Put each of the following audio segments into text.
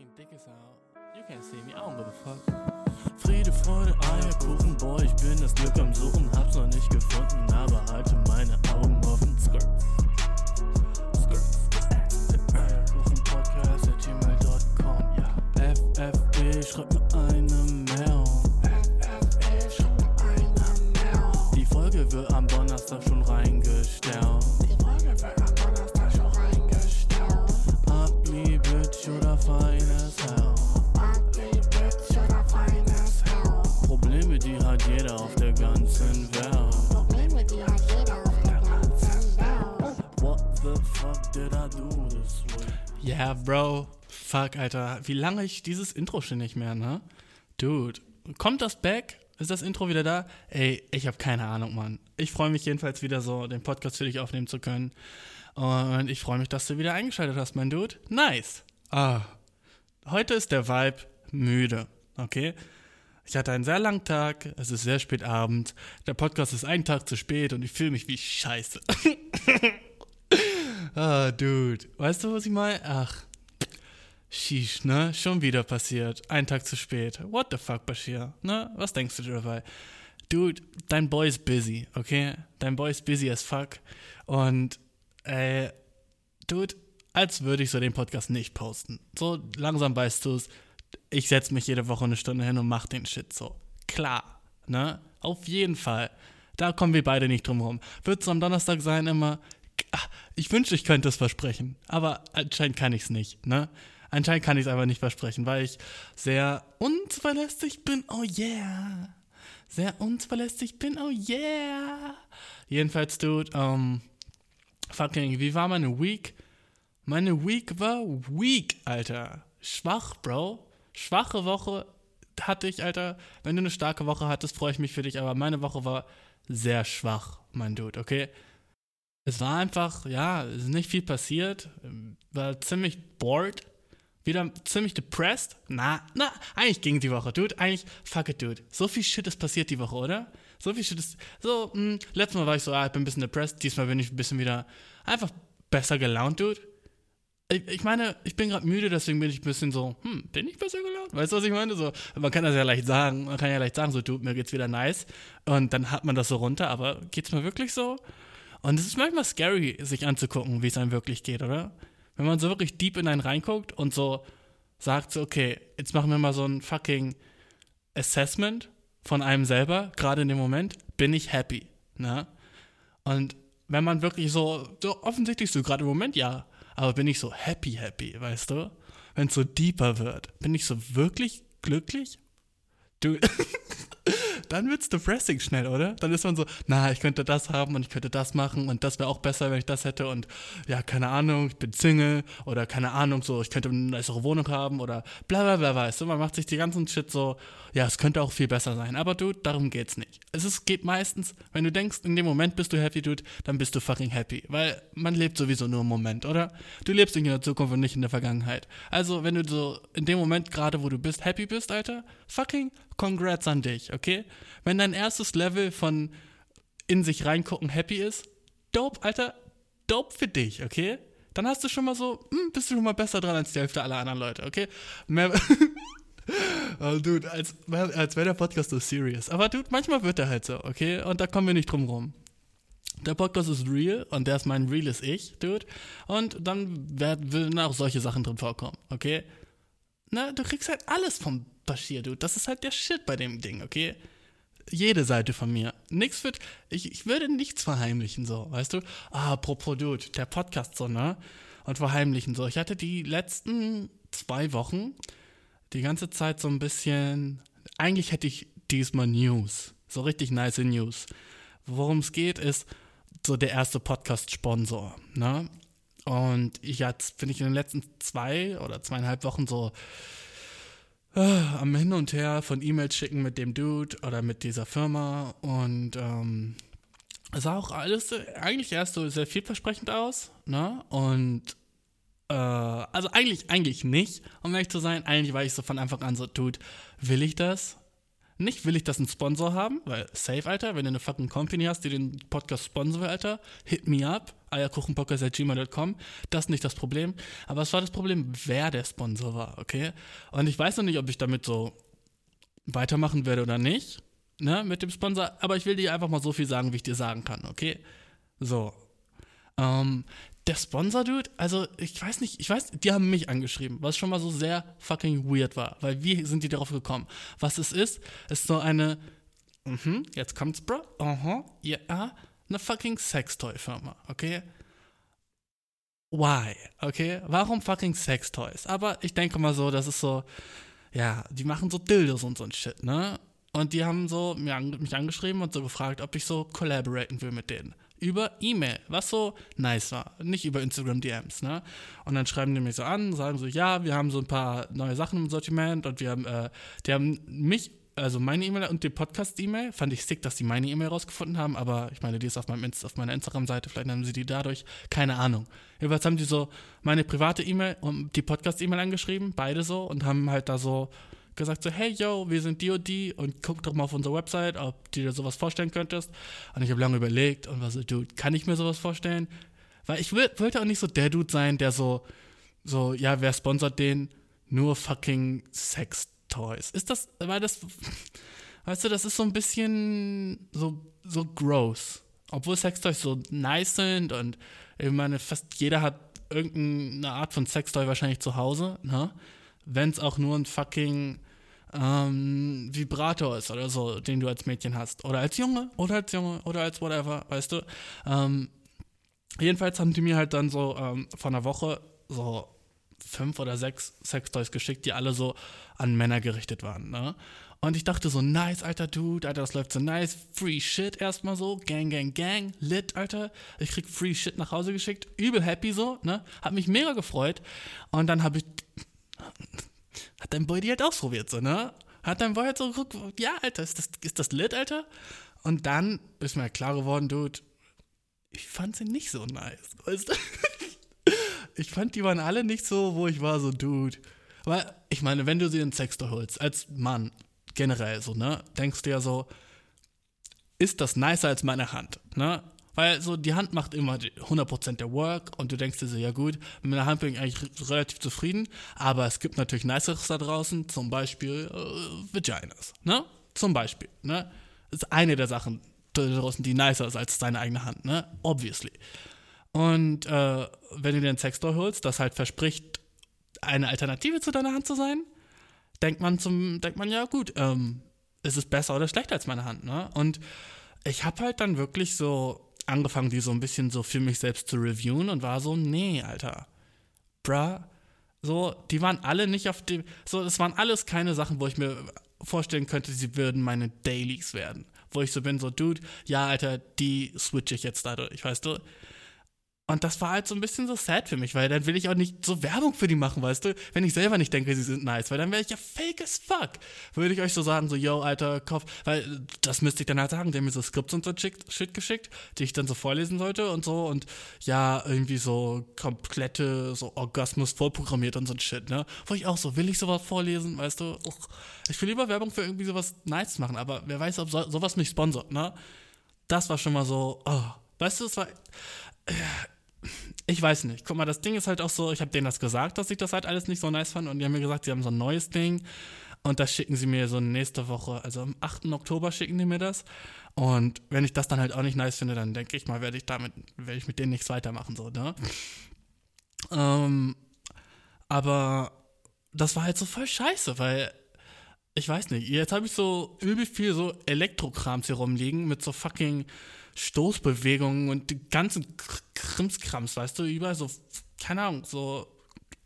fucking dick as out. You can't see me, I don't give a fuck. Friede, Freude, Eierkuchen, boy, ich bin das Glück am Suchen, hab's noch nicht gefunden, aber halte meine Augen offen. Skirt. Der Eierkuchen-Podcast at gmail.com, ja. FFB, schreib mir eine ganzen Welt. What the fuck did I do this way? Ja, Bro. Fuck, Alter. Wie lange ich dieses Intro schon nicht mehr, ne? Dude. Kommt das back? Ist das Intro wieder da? Ey, ich habe keine Ahnung, Mann. Ich freue mich jedenfalls wieder so, den Podcast für dich aufnehmen zu können. Und ich freue mich, dass du wieder eingeschaltet hast, mein Dude. Nice. Ah. Heute ist der Vibe müde, okay? Ich hatte einen sehr langen Tag, es ist sehr spät Abend, der Podcast ist einen Tag zu spät und ich fühle mich wie scheiße. ah, Dude. Weißt du, was ich meine? Ach. Sheesh, ne? Schon wieder passiert. Ein Tag zu spät. What the fuck, Bashir? Ne? Was denkst du dabei? Dude, dein Boy ist busy, okay? Dein Boy ist busy as fuck. Und, äh, Dude, als würde ich so den Podcast nicht posten. So langsam weißt du's. Ich setze mich jede Woche eine Stunde hin und mach den Shit so. Klar, ne? Auf jeden Fall. Da kommen wir beide nicht drum rum. Wird es am Donnerstag sein immer? Ach, Ich wünschte, ich könnte es versprechen. Aber anscheinend kann ich es nicht, ne? Anscheinend kann ich es einfach nicht versprechen, weil ich sehr unzuverlässig bin. Oh yeah. Sehr unzuverlässig bin. Oh yeah. Jedenfalls, Dude, ähm, fucking, wie war meine Week? Meine Week war weak, Alter. Schwach, Bro. Schwache Woche hatte ich, Alter. Wenn du eine starke Woche hattest, freue ich mich für dich, aber meine Woche war sehr schwach, mein Dude, okay? Es war einfach, ja, es ist nicht viel passiert. War ziemlich bored. Wieder ziemlich depressed. Na, na, eigentlich ging die Woche, Dude. Eigentlich, fuck it, Dude. So viel Shit ist passiert die Woche, oder? So viel Shit ist. So, mh, letztes Mal war ich so, ah, ich bin ein bisschen depressed. Diesmal bin ich ein bisschen wieder einfach besser gelaunt, Dude. Ich, ich meine, ich bin gerade müde, deswegen bin ich ein bisschen so, hm, bin ich besser gelaunt? Weißt du, was ich meine? So, man kann das ja leicht sagen. Man kann ja leicht sagen, so, du, mir geht's wieder nice. Und dann hat man das so runter, aber geht's mir wirklich so? Und es ist manchmal scary, sich anzugucken, wie es einem wirklich geht, oder? Wenn man so wirklich deep in einen reinguckt und so sagt, so, okay, jetzt machen wir mal so ein fucking Assessment von einem selber, gerade in dem Moment, bin ich happy, ne? Und wenn man wirklich so, so offensichtlich so gerade im Moment, ja, aber bin ich so happy, happy, weißt du? Wenn es so deeper wird, bin ich so wirklich glücklich? Du, dann wird's depressing schnell, oder? Dann ist man so, na, ich könnte das haben und ich könnte das machen und das wäre auch besser, wenn ich das hätte und ja, keine Ahnung, ich bin Single oder keine Ahnung, so, ich könnte eine nice Wohnung haben oder bla bla bla, weißt du? Man macht sich die ganzen Shit so, ja, es könnte auch viel besser sein, aber Dude, darum geht's nicht. Es ist, geht meistens, wenn du denkst, in dem Moment bist du happy, Dude, dann bist du fucking happy, weil man lebt sowieso nur im Moment, oder? Du lebst in der Zukunft und nicht in der Vergangenheit. Also, wenn du so in dem Moment gerade, wo du bist, happy bist, Alter, fucking congrats an dich, okay? Wenn dein erstes Level von in sich reingucken happy ist, dope, Alter, dope für dich, okay? Dann hast du schon mal so, hm, bist du schon mal besser dran als die Hälfte aller anderen Leute, okay? Mehr, oh, dude, als, als wäre der Podcast so serious. Aber dude, manchmal wird er halt so, okay? Und da kommen wir nicht drum rum. Der Podcast ist real und der ist mein reales Ich, dude. Und dann werden auch solche Sachen drin vorkommen, okay? Na, du kriegst halt alles vom Bashir, dude. Das ist halt der Shit bei dem Ding, okay? Jede Seite von mir. Nix wird, ich, ich würde nichts verheimlichen, so, weißt du? Ah, apropos, dude, der Podcast so, ne? Und verheimlichen so. Ich hatte die letzten zwei Wochen die ganze Zeit so ein bisschen, eigentlich hätte ich diesmal News. So richtig nice News. Worum es geht, ist so der erste Podcast-Sponsor, ne? Und ich jetzt bin ich in den letzten zwei oder zweieinhalb Wochen so am Hin und Her von E-Mails schicken mit dem Dude oder mit dieser Firma und ähm, es sah auch alles eigentlich erst so sehr vielversprechend aus, ne? Und äh, also eigentlich, eigentlich nicht, um ehrlich zu sein. Eigentlich war ich so von Anfang an so, Dude, will ich das? Nicht will ich das einen Sponsor haben, weil safe, Alter, wenn du eine fucking Company hast, die den Podcast sponsor Alter, hit me up, eierkuchenpodcast.gmail.com, das ist nicht das Problem. Aber es war das Problem, wer der Sponsor war, okay? Und ich weiß noch nicht, ob ich damit so weitermachen werde oder nicht, ne, mit dem Sponsor, aber ich will dir einfach mal so viel sagen, wie ich dir sagen kann, okay? So. Ähm, der Sponsor, Dude, also ich weiß nicht, ich weiß, die haben mich angeschrieben, was schon mal so sehr fucking weird war, weil wie sind die darauf gekommen? Was es ist, ist so eine, mhm, jetzt kommt's, Bro, aha, ja, eine fucking Sextoy-Firma, okay? Why, okay? Warum fucking Sextoys? Aber ich denke mal so, das ist so, ja, die machen so Dildos und so ein Shit, ne? Und die haben so mich angeschrieben und so gefragt, ob ich so collaboraten will mit denen. Über E-Mail, was so nice war. Nicht über Instagram DMs, ne? Und dann schreiben die mich so an, sagen so, ja, wir haben so ein paar neue Sachen im Sortiment und wir haben, äh, die haben mich, also meine E-Mail und die Podcast-E-Mail, fand ich sick, dass die meine E-Mail rausgefunden haben, aber ich meine, die ist auf, meinem Inst auf meiner Instagram-Seite, vielleicht haben sie die dadurch, keine Ahnung. Jedenfalls haben die so meine private E-Mail und die Podcast-E-Mail angeschrieben, beide so, und haben halt da so gesagt so, hey yo, wir sind die und guck doch mal auf unsere Website, ob du dir sowas vorstellen könntest. Und ich habe lange überlegt und war so, Dude, kann ich mir sowas vorstellen? Weil ich will, wollte auch nicht so der Dude sein, der so, so, ja, wer sponsert den? Nur fucking Sex-Toys. Ist das, weil das, weißt du, das ist so ein bisschen so, so gross. Obwohl Sextoys so nice sind und ich meine, fast jeder hat irgendeine Art von Sextoy wahrscheinlich zu Hause, ne? Wenn es auch nur ein fucking ähm, Vibrator ist oder so, den du als Mädchen hast. Oder als Junge, oder als Junge, oder als whatever, weißt du. Ähm, jedenfalls haben die mir halt dann so ähm, vor einer Woche so fünf oder sechs Sextoys geschickt, die alle so an Männer gerichtet waren, ne? Und ich dachte so, nice, alter Dude, Alter, das läuft so nice. Free Shit erstmal so, Gang, Gang, Gang, lit, Alter. Ich krieg Free Shit nach Hause geschickt, übel happy so, ne? Hat mich mega gefreut. Und dann habe ich, hat dein Boy die halt ausprobiert, so, ne? Hat dein Boy halt so geguckt, ja, Alter, ist das, ist das lit, Alter? Und dann ist mir halt klar geworden, Dude, ich fand sie nicht so nice, weißt du? ich fand, die waren alle nicht so, wo ich war so, Dude. Weil, ich meine, wenn du sie in Sextoy holst, als Mann, generell so, ne, denkst du ja so, ist das nicer als meine Hand, ne? Weil so die Hand macht immer die 100% der Work und du denkst dir so, ja gut, mit meiner Hand bin ich eigentlich relativ zufrieden, aber es gibt natürlich niceres da draußen, zum Beispiel äh, Vaginas, ne? Zum Beispiel, ne? Ist eine der Sachen da draußen, die nicer ist als deine eigene Hand, ne? Obviously. Und äh, wenn du dir ein Sextoy holst, das halt verspricht, eine Alternative zu deiner Hand zu sein, denkt man zum, denkt man ja gut, ähm, ist es besser oder schlechter als meine Hand, ne? Und ich habe halt dann wirklich so angefangen, die so ein bisschen so für mich selbst zu reviewen und war so, nee, Alter, bruh, so, die waren alle nicht auf dem, so, es waren alles keine Sachen, wo ich mir vorstellen könnte, sie würden meine Dailies werden. Wo ich so bin, so, Dude, ja, Alter, die switche ich jetzt dadurch, weißt du? Und das war halt so ein bisschen so sad für mich, weil dann will ich auch nicht so Werbung für die machen, weißt du? Wenn ich selber nicht denke, sie sind nice, weil dann wäre ich ja fake as fuck. Würde ich euch so sagen, so, yo, Alter, kauf, weil das müsste ich dann halt sagen, haben mir so Skripts und so Shit geschickt, die ich dann so vorlesen sollte und so und ja, irgendwie so komplette, so Orgasmus vorprogrammiert und so ein Shit, ne? Wo ich auch so, will ich sowas vorlesen, weißt du? Uch, ich will lieber Werbung für irgendwie sowas nice machen, aber wer weiß, ob so, sowas mich sponsort, ne? Das war schon mal so, oh, weißt du, es war, ich weiß nicht. Guck mal, das Ding ist halt auch so, ich habe denen das gesagt, dass ich das halt alles nicht so nice fand und die haben mir gesagt, sie haben so ein neues Ding und das schicken sie mir so nächste Woche, also am 8. Oktober schicken die mir das und wenn ich das dann halt auch nicht nice finde, dann denke ich mal, werde ich damit, werde ich mit denen nichts weitermachen, so, ne? Ähm, aber das war halt so voll scheiße, weil ich weiß nicht, jetzt habe ich so übel viel so Elektrokrams hier rumliegen mit so fucking Stoßbewegungen und die ganzen Krimskrams, weißt du, überall so, keine Ahnung, so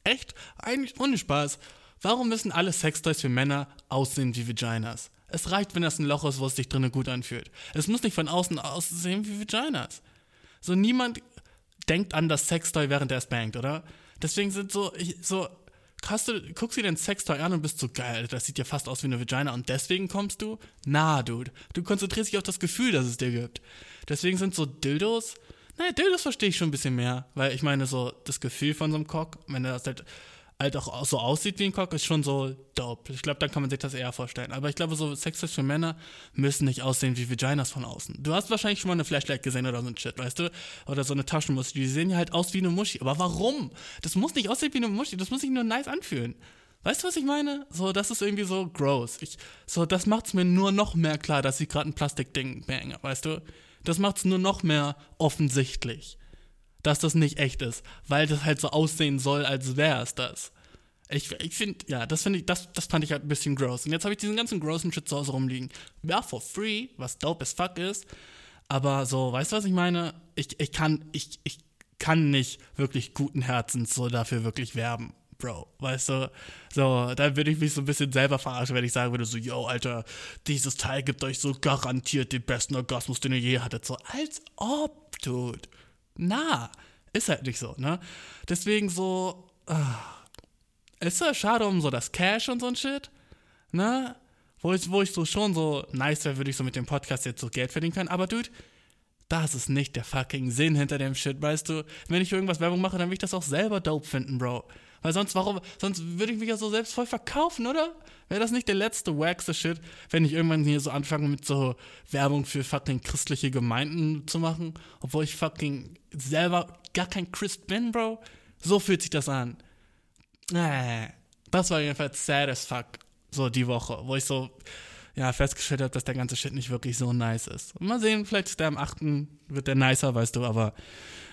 echt, eigentlich ohne Spaß. Warum müssen alle Sextoys für Männer aussehen wie Vaginas? Es reicht, wenn das ein Loch ist, wo es sich drinnen gut anfühlt. Es muss nicht von außen aussehen wie Vaginas. So niemand denkt an das Sextoy, während er es bangt, oder? Deswegen sind so, so, hast du, guckst dir den Sextoy an und bist so geil, das sieht ja fast aus wie eine Vagina und deswegen kommst du? Na, Dude. Du konzentrierst dich auf das Gefühl, das es dir gibt. Deswegen sind so Dildos, naja, Dildos verstehe ich schon ein bisschen mehr, weil ich meine, so das Gefühl von so einem Cock, wenn er das halt halt auch so aussieht wie ein Cock, ist schon so dope. Ich glaube, dann kann man sich das eher vorstellen. Aber ich glaube, so Sex für Männer müssen nicht aussehen wie Vaginas von außen. Du hast wahrscheinlich schon mal eine Flashlight gesehen oder so ein Shit, weißt du? Oder so eine Taschenmuschi. Die sehen ja halt aus wie eine Muschi. Aber warum? Das muss nicht aussehen wie eine Muschi. Das muss sich nur nice anfühlen. Weißt du, was ich meine? So, das ist irgendwie so gross. Ich, so, das macht's mir nur noch mehr klar, dass ich gerade ein Plastikding bange, weißt du? Das macht's nur noch mehr offensichtlich, dass das nicht echt ist, weil das halt so aussehen soll, als wäre es das. Ich, ich finde, ja, das finde ich, das, das fand ich halt ein bisschen gross. Und jetzt habe ich diesen ganzen grossen Shit zu Hause rumliegen. Ja, for free, was dope as fuck ist. Aber so, weißt du, was ich meine? Ich, ich kann, ich, ich kann nicht wirklich guten Herzens so dafür wirklich werben. Bro, weißt du, so, da würde ich mich so ein bisschen selber verarschen, wenn ich sagen würde, so, yo, Alter, dieses Teil gibt euch so garantiert den besten Orgasmus, den ihr je hattet. So, als ob, dude. Na, ist halt nicht so, ne? Deswegen so, ah, ist ja schade um so das Cash und so ein Shit, ne? Wo ich, wo ich so schon so nice wäre, würde ich so mit dem Podcast jetzt so Geld verdienen können. Aber dude, das ist nicht der fucking Sinn hinter dem Shit, weißt du? Wenn ich irgendwas Werbung mache, dann will ich das auch selber dope finden, Bro. Weil sonst, warum, sonst würde ich mich ja so selbst voll verkaufen, oder? Wäre das nicht der letzte wackste Shit, wenn ich irgendwann hier so anfange mit so Werbung für fucking christliche Gemeinden zu machen, obwohl ich fucking selber gar kein Christ bin, Bro? So fühlt sich das an. Äh, das war jedenfalls sad as fuck, so die Woche, wo ich so, ja, festgestellt habe, dass der ganze Shit nicht wirklich so nice ist. Mal sehen, vielleicht ist der am 8. wird der nicer, weißt du, aber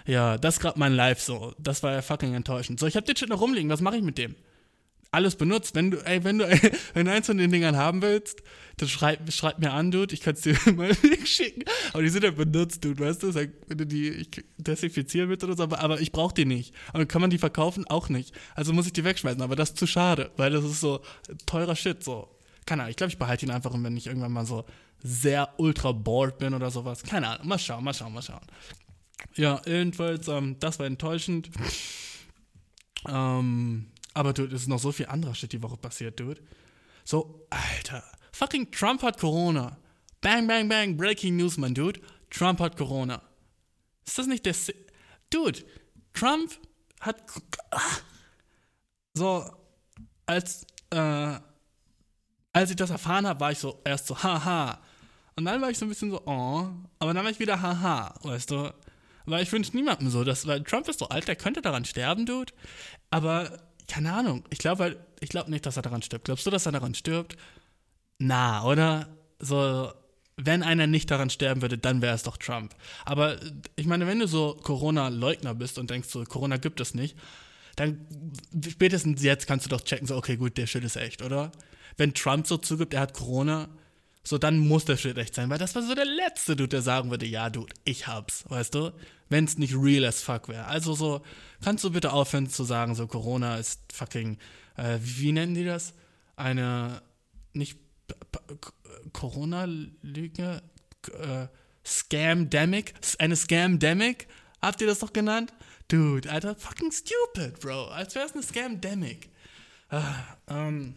ja, das ist gerade mein Live so. Das war ja fucking enttäuschend. So, ich hab den Shit noch rumliegen, was mache ich mit dem? Alles benutzt. Wenn du, ey, wenn du, wenn du eins von den Dingern haben willst, dann schreib, schreib mir an, Dude. Ich kann es dir mal schicken. Aber die sind ja benutzt, Dude, weißt du? Sag, wenn du die ich, desinfizieren willst oder so, aber, aber ich brauch die nicht. Und kann man die verkaufen? Auch nicht. Also muss ich die wegschmeißen. Aber das ist zu schade, weil das ist so teurer Shit, so. Keine Ahnung. Ich glaube, ich behalte ihn einfach, wenn ich irgendwann mal so sehr ultra bored bin oder sowas. Keine Ahnung. Mal schauen, mal schauen, mal schauen. Ja, jedenfalls, ähm, das war enttäuschend. Ähm, aber dude, es ist noch so viel anderer Shit die Woche passiert, dude. So, Alter. Fucking Trump hat Corona. Bang, bang, bang. Breaking News, mein Dude. Trump hat Corona. Ist das nicht der. Si dude, Trump hat. So, als. Äh, als ich das erfahren habe, war ich so erst so, haha. Und dann war ich so ein bisschen so, oh. Aber dann war ich wieder, haha, weißt du. Weil ich wünsche niemandem so, dass, weil Trump ist so alt, der könnte daran sterben, Dude. Aber, keine Ahnung, ich glaube ich glaube nicht, dass er daran stirbt. Glaubst du, dass er daran stirbt? Na, oder? So, wenn einer nicht daran sterben würde, dann wäre es doch Trump. Aber ich meine, wenn du so Corona-Leugner bist und denkst so, Corona gibt es nicht, dann spätestens jetzt kannst du doch checken, so, okay, gut, der Shit ist echt, oder? Wenn Trump so zugibt, er hat Corona, so dann muss der Shit echt sein, weil das war so der letzte Dude, der sagen würde, ja, Dude, ich hab's, weißt du? Wenn es nicht real as fuck wäre. Also so, kannst du bitte aufhören zu sagen, so Corona ist fucking, äh, wie nennen die das? Eine, nicht Corona-Lüge, äh, Scamdemic, eine Scamdemic, habt ihr das doch genannt? Dude, Alter, fucking stupid, Bro. Als wäre es eine Scamdemic. Ah, ähm.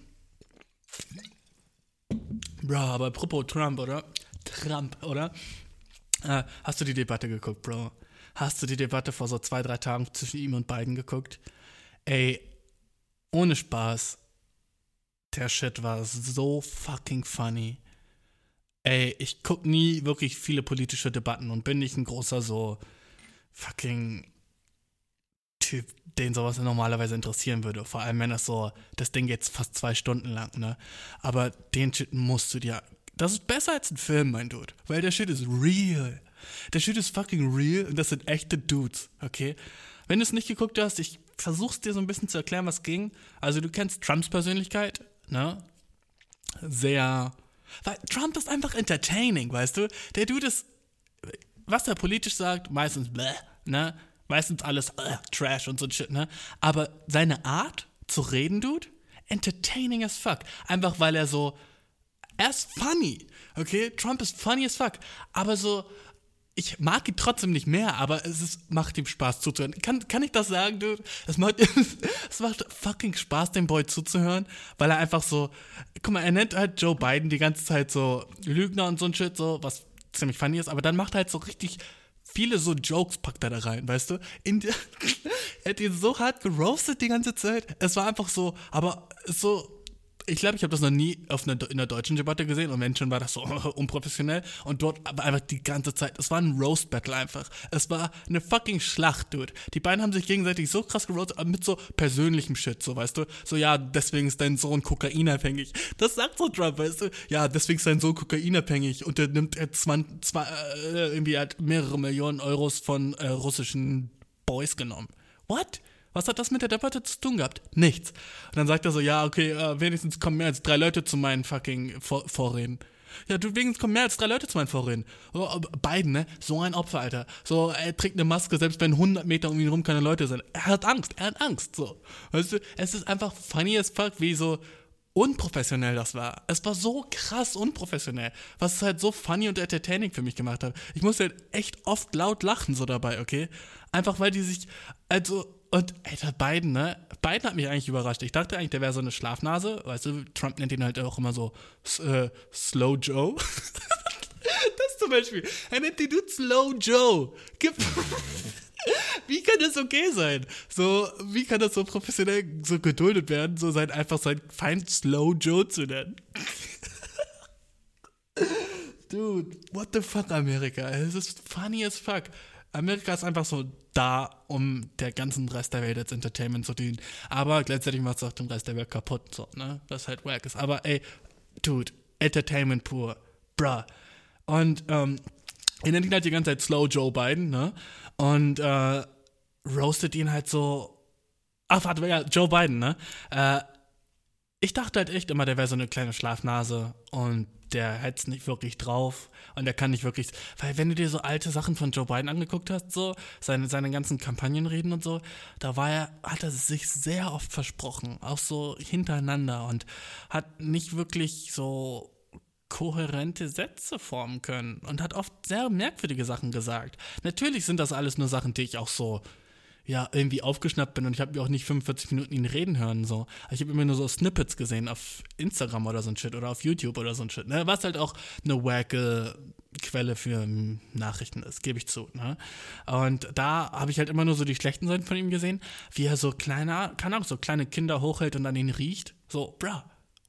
Bro, aber apropos Trump, oder? Trump, oder? Äh, hast du die Debatte geguckt, Bro? Hast du die Debatte vor so zwei, drei Tagen zwischen ihm und Biden geguckt? Ey, ohne Spaß. Der Shit war so fucking funny. Ey, ich guck nie wirklich viele politische Debatten und bin nicht ein großer so fucking Typ, den sowas normalerweise interessieren würde. Vor allem, wenn das so, das Ding geht fast zwei Stunden lang, ne? Aber den Shit musst du dir. Das ist besser als ein Film, mein Dude. Weil der Shit ist real. Der Shit ist fucking real und das sind echte Dudes, okay? Wenn du es nicht geguckt hast, ich versuch's dir so ein bisschen zu erklären, was ging. Also, du kennst Trumps Persönlichkeit, ne? Sehr. Weil Trump ist einfach entertaining, weißt du? Der Dude ist. Was er politisch sagt, meistens bläh, ne? Meistens alles äh, Trash und so ein Shit, ne? Aber seine Art zu reden, Dude, entertaining as fuck. Einfach weil er so. Er ist funny, okay? Trump ist funny as fuck. Aber so. Ich mag ihn trotzdem nicht mehr, aber es ist, macht ihm Spaß zuzuhören. Kann, kann ich das sagen, Dude? Es macht, es macht fucking Spaß, dem Boy zuzuhören, weil er einfach so. Guck mal, er nennt halt Joe Biden die ganze Zeit so Lügner und so ein Shit, so, was ziemlich funny ist, aber dann macht er halt so richtig viele so Jokes packt er da rein, weißt du? In der, er hat ihn so hart geroastet die ganze Zeit. Es war einfach so, aber so, ich glaube, ich habe das noch nie auf einer, in der deutschen Debatte gesehen und wenn schon war das so unprofessionell und dort aber einfach die ganze Zeit. Es war ein Roast Battle einfach. Es war eine fucking Schlacht, dude. Die beiden haben sich gegenseitig so krass geroastet, aber mit so persönlichem Shit, so weißt du. So ja, deswegen ist dein Sohn kokainabhängig. Das sagt so Trump, weißt du. Ja, deswegen ist dein Sohn kokainabhängig und der nimmt er zwei, zwei, äh, irgendwie hat mehrere Millionen Euros von äh, russischen Boys genommen. What? Was hat das mit der Debatte zu tun gehabt? Nichts. Und dann sagt er so, ja, okay, äh, wenigstens kommen mehr als drei Leute zu meinen fucking Vor Vorreden. Ja, du, wenigstens kommen mehr als drei Leute zu meinen Vorreden. Oh, äh, Biden, ne? So ein Opfer, Alter. So, er trägt eine Maske, selbst wenn 100 Meter um ihn rum keine Leute sind. Er hat Angst, er hat Angst, so. Weißt du, es ist einfach funny as fuck, wie so unprofessionell das war. Es war so krass unprofessionell, was es halt so funny und entertaining für mich gemacht hat. Ich musste halt echt oft laut lachen so dabei, okay? Einfach weil die sich, also, und Alter, Biden, ne? Biden hat mich eigentlich überrascht. Ich dachte eigentlich, der wäre so eine Schlafnase. Weißt du, Trump nennt ihn halt auch immer so äh, Slow Joe. das zum Beispiel. Er nennt den Dude Slow Joe. Gib wie kann das okay sein? So, wie kann das so professionell so geduldet werden, so sein einfach sein Feind Slow Joe zu nennen? Dude, what the fuck, Amerika? Es ist funny as fuck. Amerika ist einfach so da, um der ganzen Rest der Welt als Entertainment zu dienen. Aber gleichzeitig macht es auch den Rest der Welt kaputt, so, ne? Was halt wack ist. Aber ey, Dude, Entertainment pur. Bruh. Und, ähm, er nennt ihn halt die ganze Zeit Slow Joe Biden, ne? Und, äh, roastet ihn halt so. Ach, warte, ja, Joe Biden, ne? Äh, ich dachte halt echt immer, der wäre so eine kleine Schlafnase und der hätte es nicht wirklich drauf und der kann nicht wirklich, weil wenn du dir so alte Sachen von Joe Biden angeguckt hast, so seine, seine ganzen Kampagnenreden und so, da war er, hat er sich sehr oft versprochen, auch so hintereinander und hat nicht wirklich so kohärente Sätze formen können und hat oft sehr merkwürdige Sachen gesagt. Natürlich sind das alles nur Sachen, die ich auch so ja, irgendwie aufgeschnappt bin und ich habe mir auch nicht 45 Minuten ihn reden hören, so. Ich habe immer nur so Snippets gesehen auf Instagram oder so ein Shit oder auf YouTube oder so ein Shit, ne? Was halt auch eine wacke Quelle für Nachrichten ist, gebe ich zu, ne? Und da habe ich halt immer nur so die schlechten Seiten von ihm gesehen, wie er so kleine, kann auch so kleine Kinder hochhält und an ihnen riecht. So, bruh,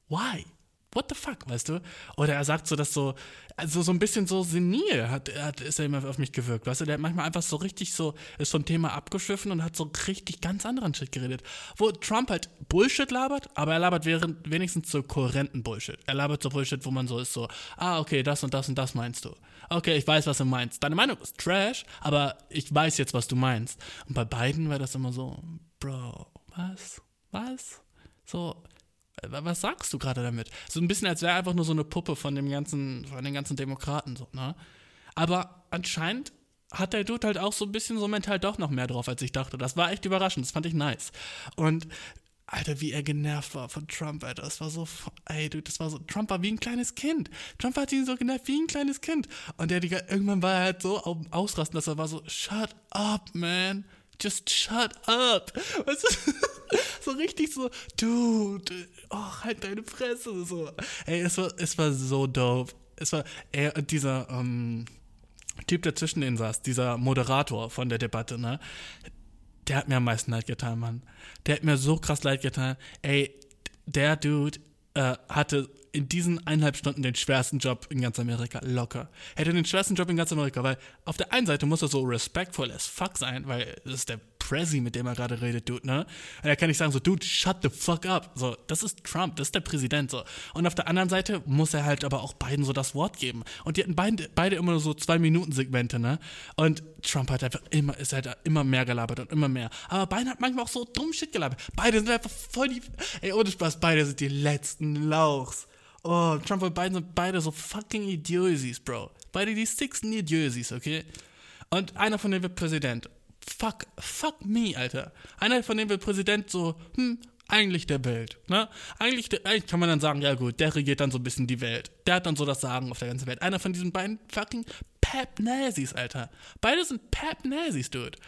why? What the fuck, weißt du? Oder er sagt so, dass so, also so ein bisschen so senil hat, hat, ist er immer auf mich gewirkt, weißt du? Der hat manchmal einfach so richtig so, ist vom Thema abgeschwiffen und hat so richtig ganz anderen Shit geredet. Wo Trump halt Bullshit labert, aber er labert wenigstens so kohärenten Bullshit. Er labert so Bullshit, wo man so ist so, ah, okay, das und das und das meinst du. Okay, ich weiß, was du meinst. Deine Meinung ist Trash, aber ich weiß jetzt, was du meinst. Und bei beiden war das immer so, Bro, was? Was? So, was sagst du gerade damit? So ein bisschen, als wäre er einfach nur so eine Puppe von dem ganzen, von den ganzen Demokraten, so, ne? Aber anscheinend hat der Dude halt auch so ein bisschen so mental doch noch mehr drauf, als ich dachte. Das war echt überraschend, das fand ich nice. Und Alter, wie er genervt war von Trump, Alter. Das war so, ey, du, das war so, Trump war wie ein kleines Kind. Trump hat ihn so genervt wie ein kleines Kind. Und der, irgendwann war er halt so dem Ausrasten, dass er war so, shut up, man. Just shut up. Weißt du? so richtig so, dude, oh, halt deine Fresse. So. Ey, es war, es war so dope. Es war, ey, dieser, ähm, Typ, der zwischen denen saß, dieser Moderator von der Debatte, ne? Der hat mir am meisten leid getan, Mann. Der hat mir so krass leid getan. Ey, der Dude äh, hatte in diesen eineinhalb Stunden den schwersten Job in ganz Amerika. Locker. Er hätte den schwersten Job in ganz Amerika, weil auf der einen Seite muss er so respectful as fuck sein, weil das ist der Prezi, mit dem er gerade redet, Dude, ne? Und er kann nicht sagen so, Dude, shut the fuck up. So, das ist Trump, das ist der Präsident, so. Und auf der anderen Seite muss er halt aber auch beiden so das Wort geben. Und die hatten beide, beide immer nur so zwei Minuten Segmente, ne? Und Trump hat einfach immer, ist halt immer mehr gelabert und immer mehr. Aber Biden hat manchmal auch so dumm Shit gelabert. Beide sind einfach voll die, ey, ohne Spaß, beide sind die letzten Lauchs. Oh, Trump und Biden sind beide so fucking Idiosis, Bro. Beide die sixten Idiosis, okay? Und einer von denen wird Präsident. Fuck, fuck me, Alter. Einer von denen wird Präsident so, hm, eigentlich der Welt, ne? Eigentlich, der, eigentlich kann man dann sagen, ja gut, der regiert dann so ein bisschen die Welt. Der hat dann so das Sagen auf der ganzen Welt. Einer von diesen beiden fucking Pep-Nazis, Alter. Beide sind Pep-Nazis, Dude.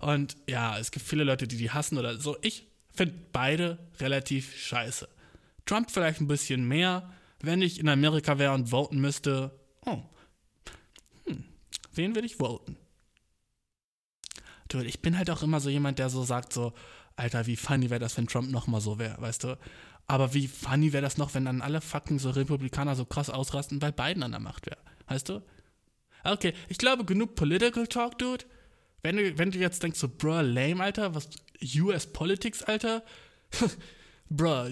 Und ja, es gibt viele Leute, die die hassen oder so. Ich finde beide relativ scheiße. Trump vielleicht ein bisschen mehr, wenn ich in Amerika wäre und voten müsste, oh, hm, wen will ich voten? Dude, ich bin halt auch immer so jemand, der so sagt so, Alter, wie funny wäre das, wenn Trump nochmal so wäre, weißt du? Aber wie funny wäre das noch, wenn dann alle fucking so Republikaner so krass ausrasten, weil Biden an der Macht wäre, weißt du? Okay, ich glaube, genug Political Talk, Dude. Wenn du, wenn du jetzt denkst so, bruh, lame, Alter, was, US Politics, Alter? bruh,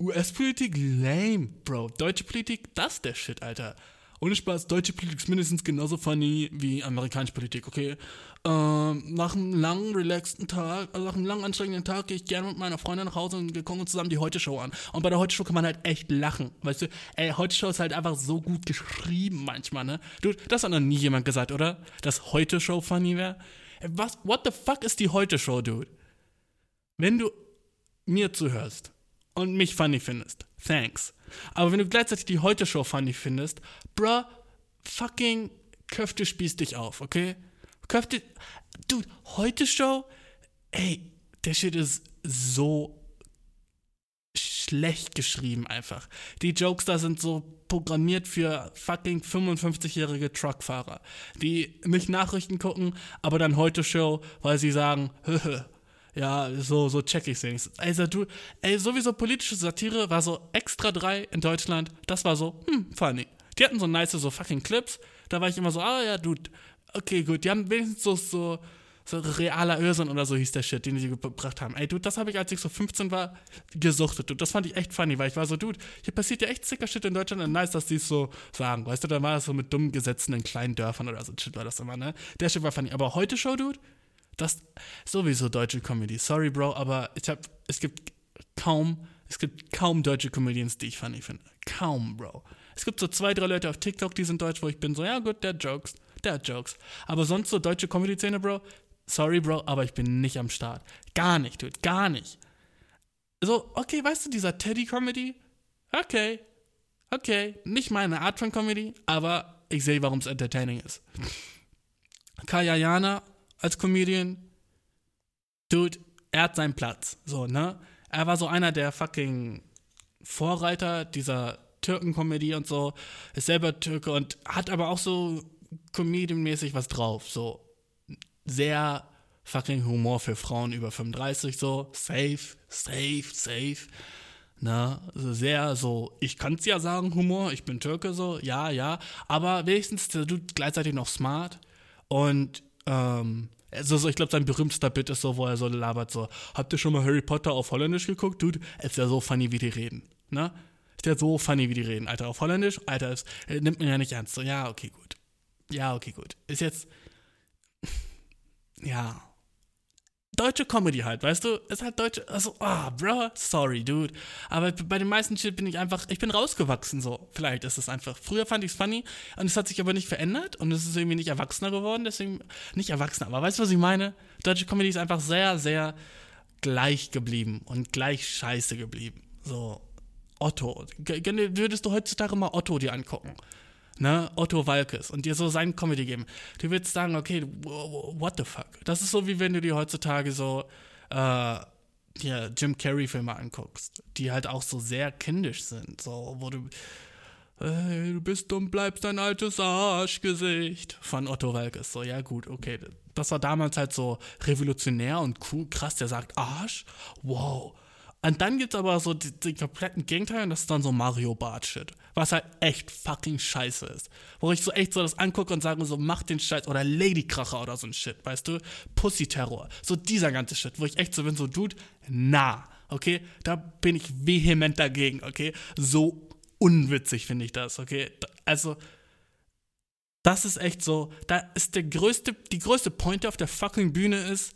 US-Politik, lame, Bro. Deutsche Politik, das der Shit, Alter. Ohne Spaß, deutsche Politik ist mindestens genauso funny wie amerikanische Politik, okay? Ähm, nach einem langen, relaxten Tag, also nach einem langen, anstrengenden Tag gehe ich gerne mit meiner Freundin nach Hause und wir gucken zusammen die Heute-Show an. Und bei der Heute-Show kann man halt echt lachen, weißt du? Ey, Heute-Show ist halt einfach so gut geschrieben manchmal, ne? Dude, das hat noch nie jemand gesagt, oder? Dass Heute-Show funny wäre? Was, what the fuck ist die Heute-Show, Dude? Wenn du mir zuhörst und mich funny findest, thanks. Aber wenn du gleichzeitig die Heute-Show funny findest, bruh, fucking Köfte spießt dich auf, okay? Köfte, dude, Heute-Show, ey, der Shit ist so schlecht geschrieben einfach. Die Jokes da sind so programmiert für fucking 55-jährige Truckfahrer, die nicht Nachrichten gucken, aber dann Heute-Show, weil sie sagen, ja, so, so check ich wenigstens. Also du, ey, sowieso politische Satire war so extra drei in Deutschland, das war so, hm, funny. Die hatten so nice, so fucking Clips, da war ich immer so, ah ja, dude, okay, gut, die haben wenigstens so, so, so realer Irrsinn oder so hieß der Shit, den sie gebracht haben. Ey, dude, das habe ich, als ich so 15 war, gesuchtet, dude. Das fand ich echt funny, weil ich war so, dude, hier passiert ja echt sicker Shit in Deutschland und nice, dass die es so sagen. Weißt du, da war das so mit dummen Gesetzen in kleinen Dörfern oder so Shit war das immer, ne? Der Shit war funny. Aber heute Show, dude, das sowieso deutsche Comedy. Sorry, Bro, aber ich hab, es gibt kaum, es gibt kaum deutsche Comedians, die ich funny finde. Kaum, Bro. Es gibt so zwei, drei Leute auf TikTok, die sind deutsch, wo ich bin so, ja gut, der Jokes, der Jokes. Aber sonst so deutsche Comedy-Szene, Bro, sorry, Bro, aber ich bin nicht am Start. Gar nicht, dude, gar nicht. So, okay, weißt du, dieser Teddy-Comedy? Okay, okay, nicht meine Art von Comedy, aber ich sehe, warum es entertaining ist. Kaya Jana als Comedian, dude, er hat seinen Platz. So, ne? Er war so einer der fucking Vorreiter dieser Türken-Comedy und so, ist selber Türke und hat aber auch so comedianmäßig was drauf. So sehr fucking Humor für Frauen über 35, so safe, safe, safe. Na, also sehr so, ich kann's ja sagen, Humor, ich bin Türke, so, ja, ja, aber wenigstens der Dude gleichzeitig noch smart und ähm, also so, ich glaube, sein berühmtester Bit ist so, wo er so labert, so, habt ihr schon mal Harry Potter auf Holländisch geguckt? Dude, ist ja so funny, wie die reden, ne? Ist ja so funny, wie die reden, Alter, auf Holländisch, Alter, ist, äh, nimmt man ja nicht ernst, so, ja, okay, gut. Ja, okay, gut. Ist jetzt, ja, deutsche Comedy halt, weißt du? Ist halt deutsche, also, ah, oh, bro, sorry, dude. Aber bei den meisten Shit bin ich einfach, ich bin rausgewachsen so. Vielleicht ist es einfach. Früher fand ich es funny und es hat sich aber nicht verändert und es ist irgendwie nicht erwachsener geworden, deswegen, nicht erwachsener, aber weißt du, was ich meine? Deutsche Comedy ist einfach sehr, sehr gleich geblieben und gleich scheiße geblieben. So, Otto. G würdest du heutzutage mal Otto dir angucken? Ne, Otto Walkes und dir so seinen Comedy geben, du würdest sagen, okay, what the fuck? Das ist so, wie wenn du dir heutzutage so äh, hier Jim Carrey-Filme anguckst, die halt auch so sehr kindisch sind, so, wo du hey, du bist und bleibst ein altes Arschgesicht von Otto Walkes. So, ja gut, okay. Das war damals halt so revolutionär und cool, krass, der sagt Arsch, wow. Und dann gibt's aber so die, die kompletten Gegenteil und das ist dann so Mario Bart-Shit. Was halt echt fucking scheiße ist. Wo ich so echt so das angucke und sage so, mach den Scheiß oder Ladykracher oder so ein Shit, weißt du? Pussy-Terror. So dieser ganze Shit, wo ich echt so bin, so, Dude, na, okay? Da bin ich vehement dagegen, okay? So unwitzig finde ich das, okay? Also, das ist echt so, da ist der größte, die größte Pointe auf der fucking Bühne ist,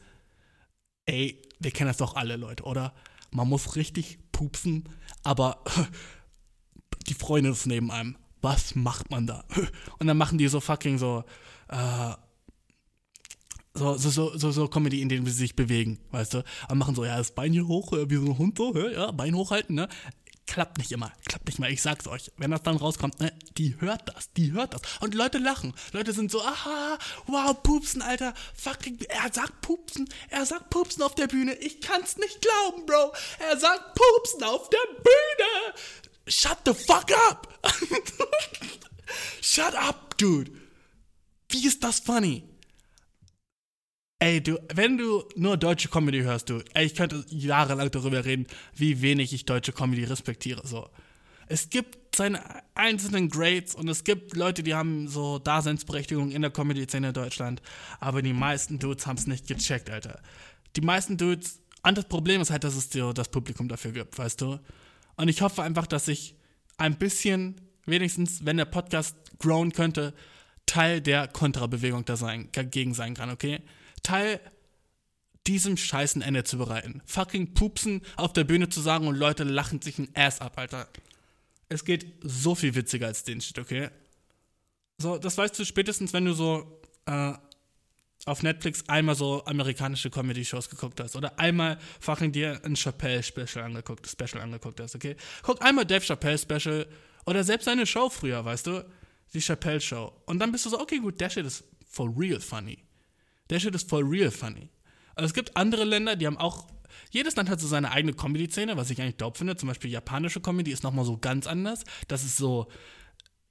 ey, wir kennen das doch alle Leute, oder? Man muss richtig pupsen, aber die Freundin ist neben einem. Was macht man da? Und dann machen die so fucking so, äh, so, so, so, so, Comedy, in denen sie sich bewegen, weißt du? Und machen so, ja, das Bein hier hoch, wie so ein Hund so, ja, Bein hochhalten, ne? Klappt nicht immer, klappt nicht mal. Ich sag's euch, wenn das dann rauskommt, ne, die hört das, die hört das. Und Leute lachen. Leute sind so, aha, wow, Pupsen, Alter, fucking, er sagt Pupsen, er sagt Pupsen auf der Bühne. Ich kann's nicht glauben, Bro. Er sagt Pupsen auf der Bühne. Shut the fuck up. Shut up, dude. Wie ist das funny? Ey, du, wenn du nur deutsche Comedy hörst, du, ey, ich könnte jahrelang darüber reden, wie wenig ich deutsche Comedy respektiere, so. Es gibt seine einzelnen Grades und es gibt Leute, die haben so Daseinsberechtigung in der Comedy-Szene in Deutschland, aber die meisten Dudes haben es nicht gecheckt, Alter. Die meisten Dudes, das Problem ist halt, dass es dir das Publikum dafür gibt, weißt du? Und ich hoffe einfach, dass ich ein bisschen, wenigstens, wenn der Podcast grown könnte, Teil der Kontrabewegung dagegen sein kann, okay? Teil diesem scheißen Ende zu bereiten. Fucking pupsen auf der Bühne zu sagen und Leute lachen sich ein Ass ab, Alter. Es geht so viel witziger als den Shit, okay? So, das weißt du spätestens, wenn du so äh, auf Netflix einmal so amerikanische Comedy-Shows geguckt hast oder einmal fucking dir ein Chappelle-Special angeguckt, Special angeguckt hast, okay? Guck einmal Dave Chappelle-Special oder selbst seine Show früher, weißt du? Die Chappelle-Show. Und dann bist du so, okay, gut, der Shit ist for real funny. Der Shit ist for real funny. Also es gibt andere Länder, die haben auch. Jedes Land hat so seine eigene Comedy-Szene, was ich eigentlich dope finde. Zum Beispiel japanische Comedy ist nochmal so ganz anders. Das ist so.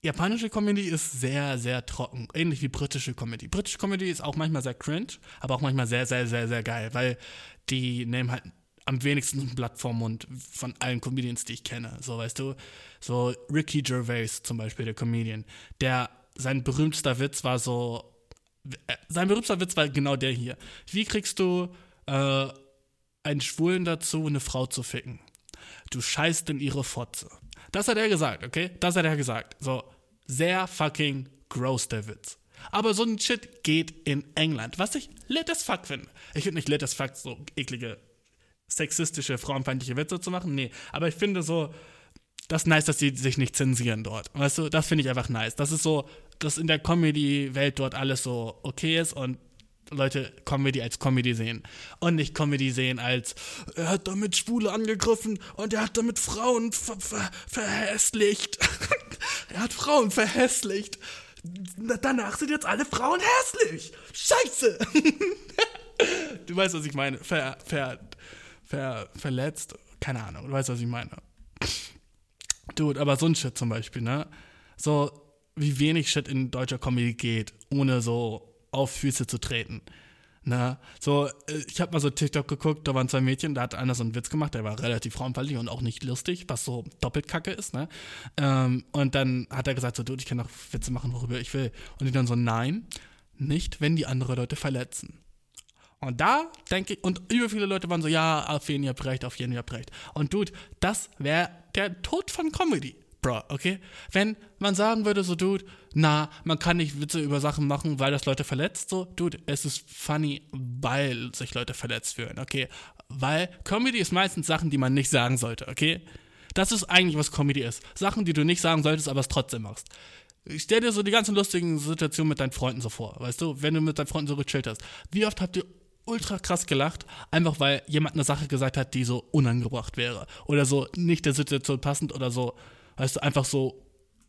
Japanische Comedy ist sehr, sehr trocken. Ähnlich wie britische Comedy. Britische Comedy ist auch manchmal sehr cringe, aber auch manchmal sehr, sehr, sehr, sehr geil, weil die nehmen halt am wenigsten ein Blatt vom Mund von allen Comedians, die ich kenne. So, weißt du? So Ricky Gervais zum Beispiel, der Comedian. Der, sein berühmtester Witz war so, sein berühmtester Witz war genau der hier. Wie kriegst du äh, einen Schwulen dazu, eine Frau zu ficken? Du scheißt in ihre Fotze. Das hat er gesagt, okay? Das hat er gesagt. So, sehr fucking gross, der Witz. Aber so ein Shit geht in England, was ich lit as fuck finde. Ich finde nicht lit as fuck, so eklige, sexistische, frauenfeindliche Witze zu machen, nee. Aber ich finde so, das ist nice, dass die sich nicht zensieren dort. Weißt du, das finde ich einfach nice. Das ist so, dass in der Comedy-Welt dort alles so okay ist und Leute Comedy als Comedy sehen. Und nicht Comedy sehen als, er hat damit Schwule angegriffen und er hat damit Frauen ver ver verhässlicht. er hat Frauen verhässlicht. Na, Danach sind jetzt alle Frauen hässlich. Scheiße. du weißt, was ich meine. Ver, ver, ver, verletzt. Keine Ahnung. Du weißt, was ich meine. Dude, aber so ein Shit zum Beispiel, ne? So, wie wenig Shit in deutscher Comedy geht, ohne so auf Füße zu treten. Ne? So, äh, ich habe mal so TikTok geguckt, da waren zwei Mädchen, da hat einer so einen Witz gemacht, der war relativ frauenfeindlich und auch nicht lustig, was so doppelt kacke ist, ne? Ähm, und dann hat er gesagt, so, du, ich kann doch Witze machen, worüber ich will. Und die dann so, nein, nicht, wenn die andere Leute verletzen. Und da denke ich, und über viele Leute waren so, ja, auf jeden ihr habt recht, auf jeden ihr habt recht. Und dude, das wäre der Tod von Comedy. Bro, okay? Wenn man sagen würde, so, Dude, na, man kann nicht Witze über Sachen machen, weil das Leute verletzt, so, Dude, es ist funny, weil sich Leute verletzt fühlen, okay? Weil Comedy ist meistens Sachen, die man nicht sagen sollte, okay? Das ist eigentlich, was Comedy ist. Sachen, die du nicht sagen solltest, aber es trotzdem machst. Ich stell dir so die ganzen lustigen Situationen mit deinen Freunden so vor, weißt du, wenn du mit deinen Freunden so gechillt hast. Wie oft habt ihr ultra krass gelacht, einfach weil jemand eine Sache gesagt hat, die so unangebracht wäre. Oder so nicht der Situation passend oder so, weißt du, einfach so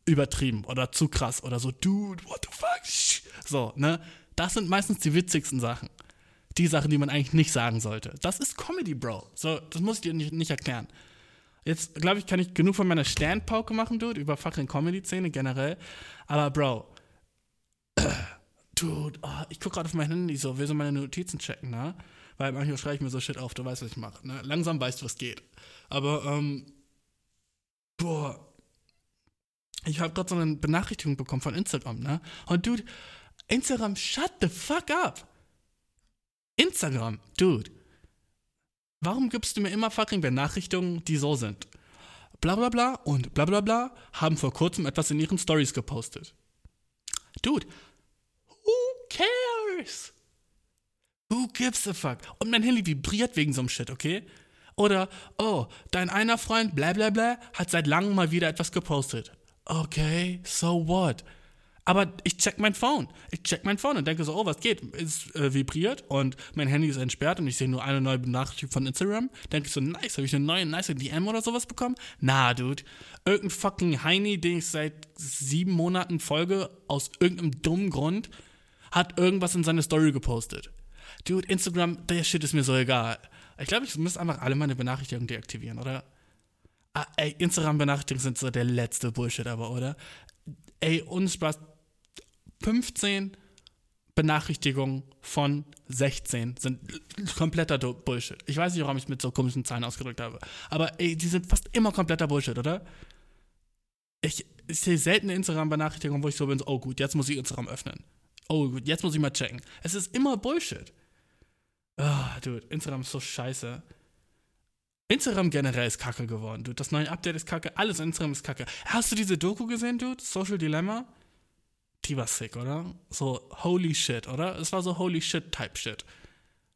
übertrieben oder zu krass oder so, dude, what the fuck? So, ne? Das sind meistens die witzigsten Sachen. Die Sachen, die man eigentlich nicht sagen sollte. Das ist Comedy, Bro. So, das muss ich dir nicht, nicht erklären. Jetzt, glaube ich, kann ich genug von meiner Sternpauke machen, Dude, über fucking Comedy-Szene generell. Aber, Bro, Dude, oh, ich gucke gerade auf mein Handy so, will so meine Notizen checken, ne? Weil manchmal schreibe ich mir so Shit auf, du weißt, was ich mache, ne? Langsam weißt du, was geht. Aber, ähm, boah, ich habe gerade so eine Benachrichtigung bekommen von Instagram, ne? Und Dude, Instagram, shut the fuck up. Instagram, Dude. Warum gibst du mir immer fucking Benachrichtigungen, die so sind? Bla bla bla und bla bla bla haben vor kurzem etwas in ihren Stories gepostet. Dude, who cares? Who gives a fuck? Und mein Handy vibriert wegen so einem Shit, okay? Oder, oh, dein einer Freund, bla bla bla, hat seit langem mal wieder etwas gepostet. Okay, so what? Aber ich check mein Phone. Ich check mein Phone und denke so, oh, was geht? Es äh, vibriert und mein Handy ist entsperrt und ich sehe nur eine neue Benachrichtigung von Instagram. Denke ich so, nice, habe ich eine neue nice DM oder sowas bekommen? Na, Dude. Irgendein fucking Heini, den ich seit sieben Monaten folge, aus irgendeinem dummen Grund, hat irgendwas in seine Story gepostet. Dude, Instagram, der Shit ist mir so egal. Ich glaube, ich muss einfach alle meine Benachrichtigungen deaktivieren, oder? Ah, ey, Instagram-Benachrichtigungen sind so der letzte Bullshit aber, oder? Ey, uns Spaß. 15 Benachrichtigungen von 16 sind kompletter Bullshit. Ich weiß nicht, warum ich mit so komischen Zahlen ausgedrückt habe. Aber ey, die sind fast immer kompletter Bullshit, oder? Ich, ich sehe selten Instagram-Benachrichtigungen, wo ich so bin, so, oh gut, jetzt muss ich Instagram öffnen. Oh gut, jetzt muss ich mal checken. Es ist immer Bullshit. Ah, dude, Instagram ist so scheiße. Instagram generell ist kacke geworden, dude. Das neue Update ist kacke, alles an Instagram ist kacke. Hast du diese Doku gesehen, dude? Social Dilemma? Die war sick, oder? So holy shit, oder? Es war so holy shit Type Shit.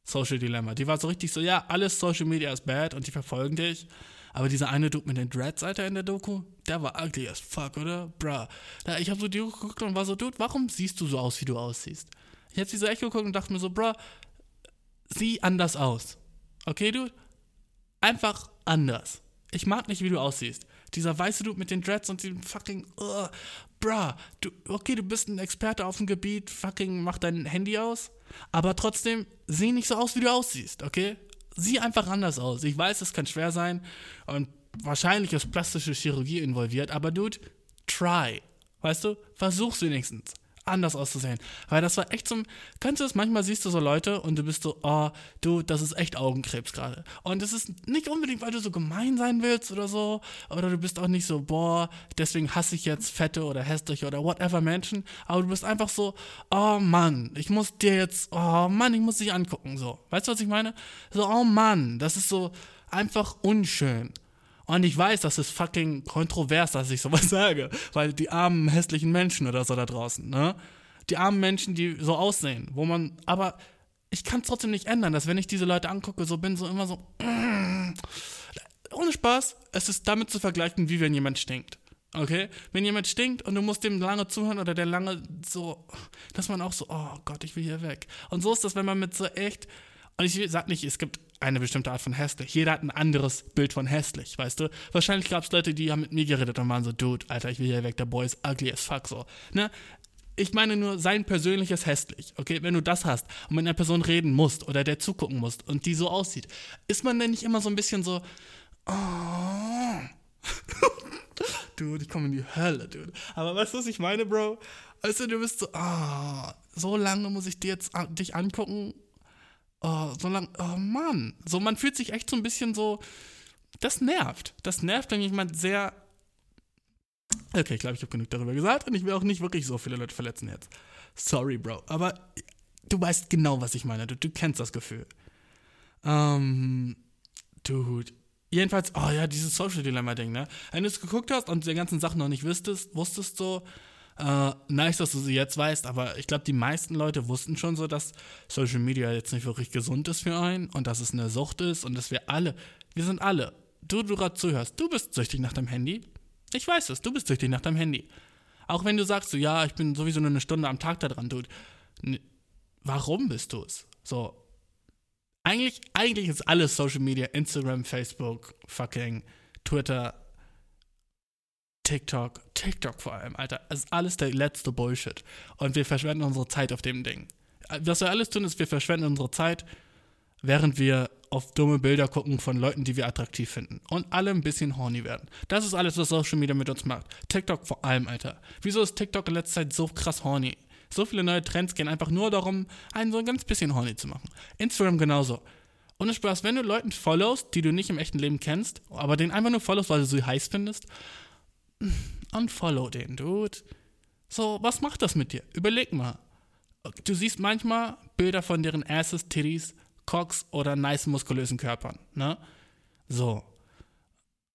Social Dilemma. Die war so richtig so, ja, alles Social Media ist bad und die verfolgen dich. Aber dieser eine Dude mit den Dreads, Alter, in der Doku, der war ugly as fuck, oder? Bruh. Da, ich hab so die Doku geguckt und war so, Dude, warum siehst du so aus, wie du aussiehst? Ich hab sie so echt geguckt und dachte mir so, bruh, sieh anders aus. Okay, Dude? Einfach anders. Ich mag nicht, wie du aussiehst. Dieser weiße Dude mit den Dreads und dem fucking, uh, bruh, du, okay, du bist ein Experte auf dem Gebiet, fucking mach dein Handy aus, aber trotzdem, sieh nicht so aus, wie du aussiehst, okay? Sieh einfach anders aus. Ich weiß, es kann schwer sein und wahrscheinlich ist plastische Chirurgie involviert, aber Dude, try. Weißt du? Versuch's wenigstens anders auszusehen. Weil das war echt so, kennst du das, manchmal siehst du so Leute und du bist so, oh, du, das ist echt Augenkrebs gerade. Und das ist nicht unbedingt, weil du so gemein sein willst oder so, oder du bist auch nicht so, boah, deswegen hasse ich jetzt fette oder hässliche oder whatever Menschen, aber du bist einfach so, oh Mann, ich muss dir jetzt, oh Mann, ich muss dich angucken, so. Weißt du, was ich meine? So, oh Mann, das ist so einfach unschön. Und ich weiß, das ist fucking kontrovers, dass ich sowas sage, weil die armen hässlichen Menschen oder so da draußen, ne? Die armen Menschen, die so aussehen, wo man, aber ich kann es trotzdem nicht ändern, dass wenn ich diese Leute angucke, so bin so immer so, mm, ohne Spaß, es ist damit zu vergleichen, wie wenn jemand stinkt. Okay? Wenn jemand stinkt und du musst dem lange zuhören oder der lange so, dass man auch so, oh Gott, ich will hier weg. Und so ist das, wenn man mit so echt, und ich sag nicht, es gibt eine bestimmte Art von hässlich. Jeder hat ein anderes Bild von hässlich, weißt du? Wahrscheinlich gab es Leute, die haben mit mir geredet und waren so, Dude, Alter, ich will hier weg, der Boy ist ugly as fuck, so. Ne? Ich meine nur sein persönliches hässlich, okay? Wenn du das hast und mit einer Person reden musst oder der zugucken musst und die so aussieht, ist man denn nicht immer so ein bisschen so, oh. Dude, ich komme in die Hölle, dude. Aber weißt du, was ich meine, Bro? Also du bist so, ah, so lange muss ich dir jetzt dich angucken. Oh, so lange, oh Mann. So, man fühlt sich echt so ein bisschen so, das nervt. Das nervt, wenn jemand sehr, okay, ich glaube, ich habe genug darüber gesagt und ich will auch nicht wirklich so viele Leute verletzen jetzt. Sorry, Bro. Aber du weißt genau, was ich meine. Du, du kennst das Gefühl. Ähm, dude. Jedenfalls, oh ja, dieses Social Dilemma-Ding, ne? Wenn du es geguckt hast und die ganzen Sachen noch nicht wüsstest, wusstest so, äh, nice, dass du sie jetzt weißt, aber ich glaube, die meisten Leute wussten schon so, dass Social Media jetzt nicht wirklich gesund ist für einen und dass es eine Sucht ist und dass wir alle, wir sind alle, du, du gerade zuhörst, du bist süchtig nach deinem Handy. Ich weiß es, du bist süchtig nach deinem Handy. Auch wenn du sagst, so, ja, ich bin sowieso nur eine Stunde am Tag da dran, dude. Warum bist du es? So, eigentlich, eigentlich ist alles Social Media, Instagram, Facebook, fucking Twitter, TikTok, TikTok vor allem, Alter, ist alles der letzte Bullshit. Und wir verschwenden unsere Zeit auf dem Ding. Was wir alles tun, ist, wir verschwenden unsere Zeit, während wir auf dumme Bilder gucken von Leuten, die wir attraktiv finden. Und alle ein bisschen horny werden. Das ist alles, was Social Media mit uns macht. TikTok vor allem, Alter. Wieso ist TikTok in letzter Zeit so krass horny? So viele neue Trends gehen einfach nur darum, einen so ein ganz bisschen horny zu machen. Instagram genauso. Ohne Spaß, wenn du Leuten followst, die du nicht im echten Leben kennst, aber den einfach nur followst, weil du sie heiß findest, unfollow den, Dude. So, was macht das mit dir? Überleg mal. Du siehst manchmal Bilder von deren Asses, Titties, Cocks oder nice muskulösen Körpern, ne? So.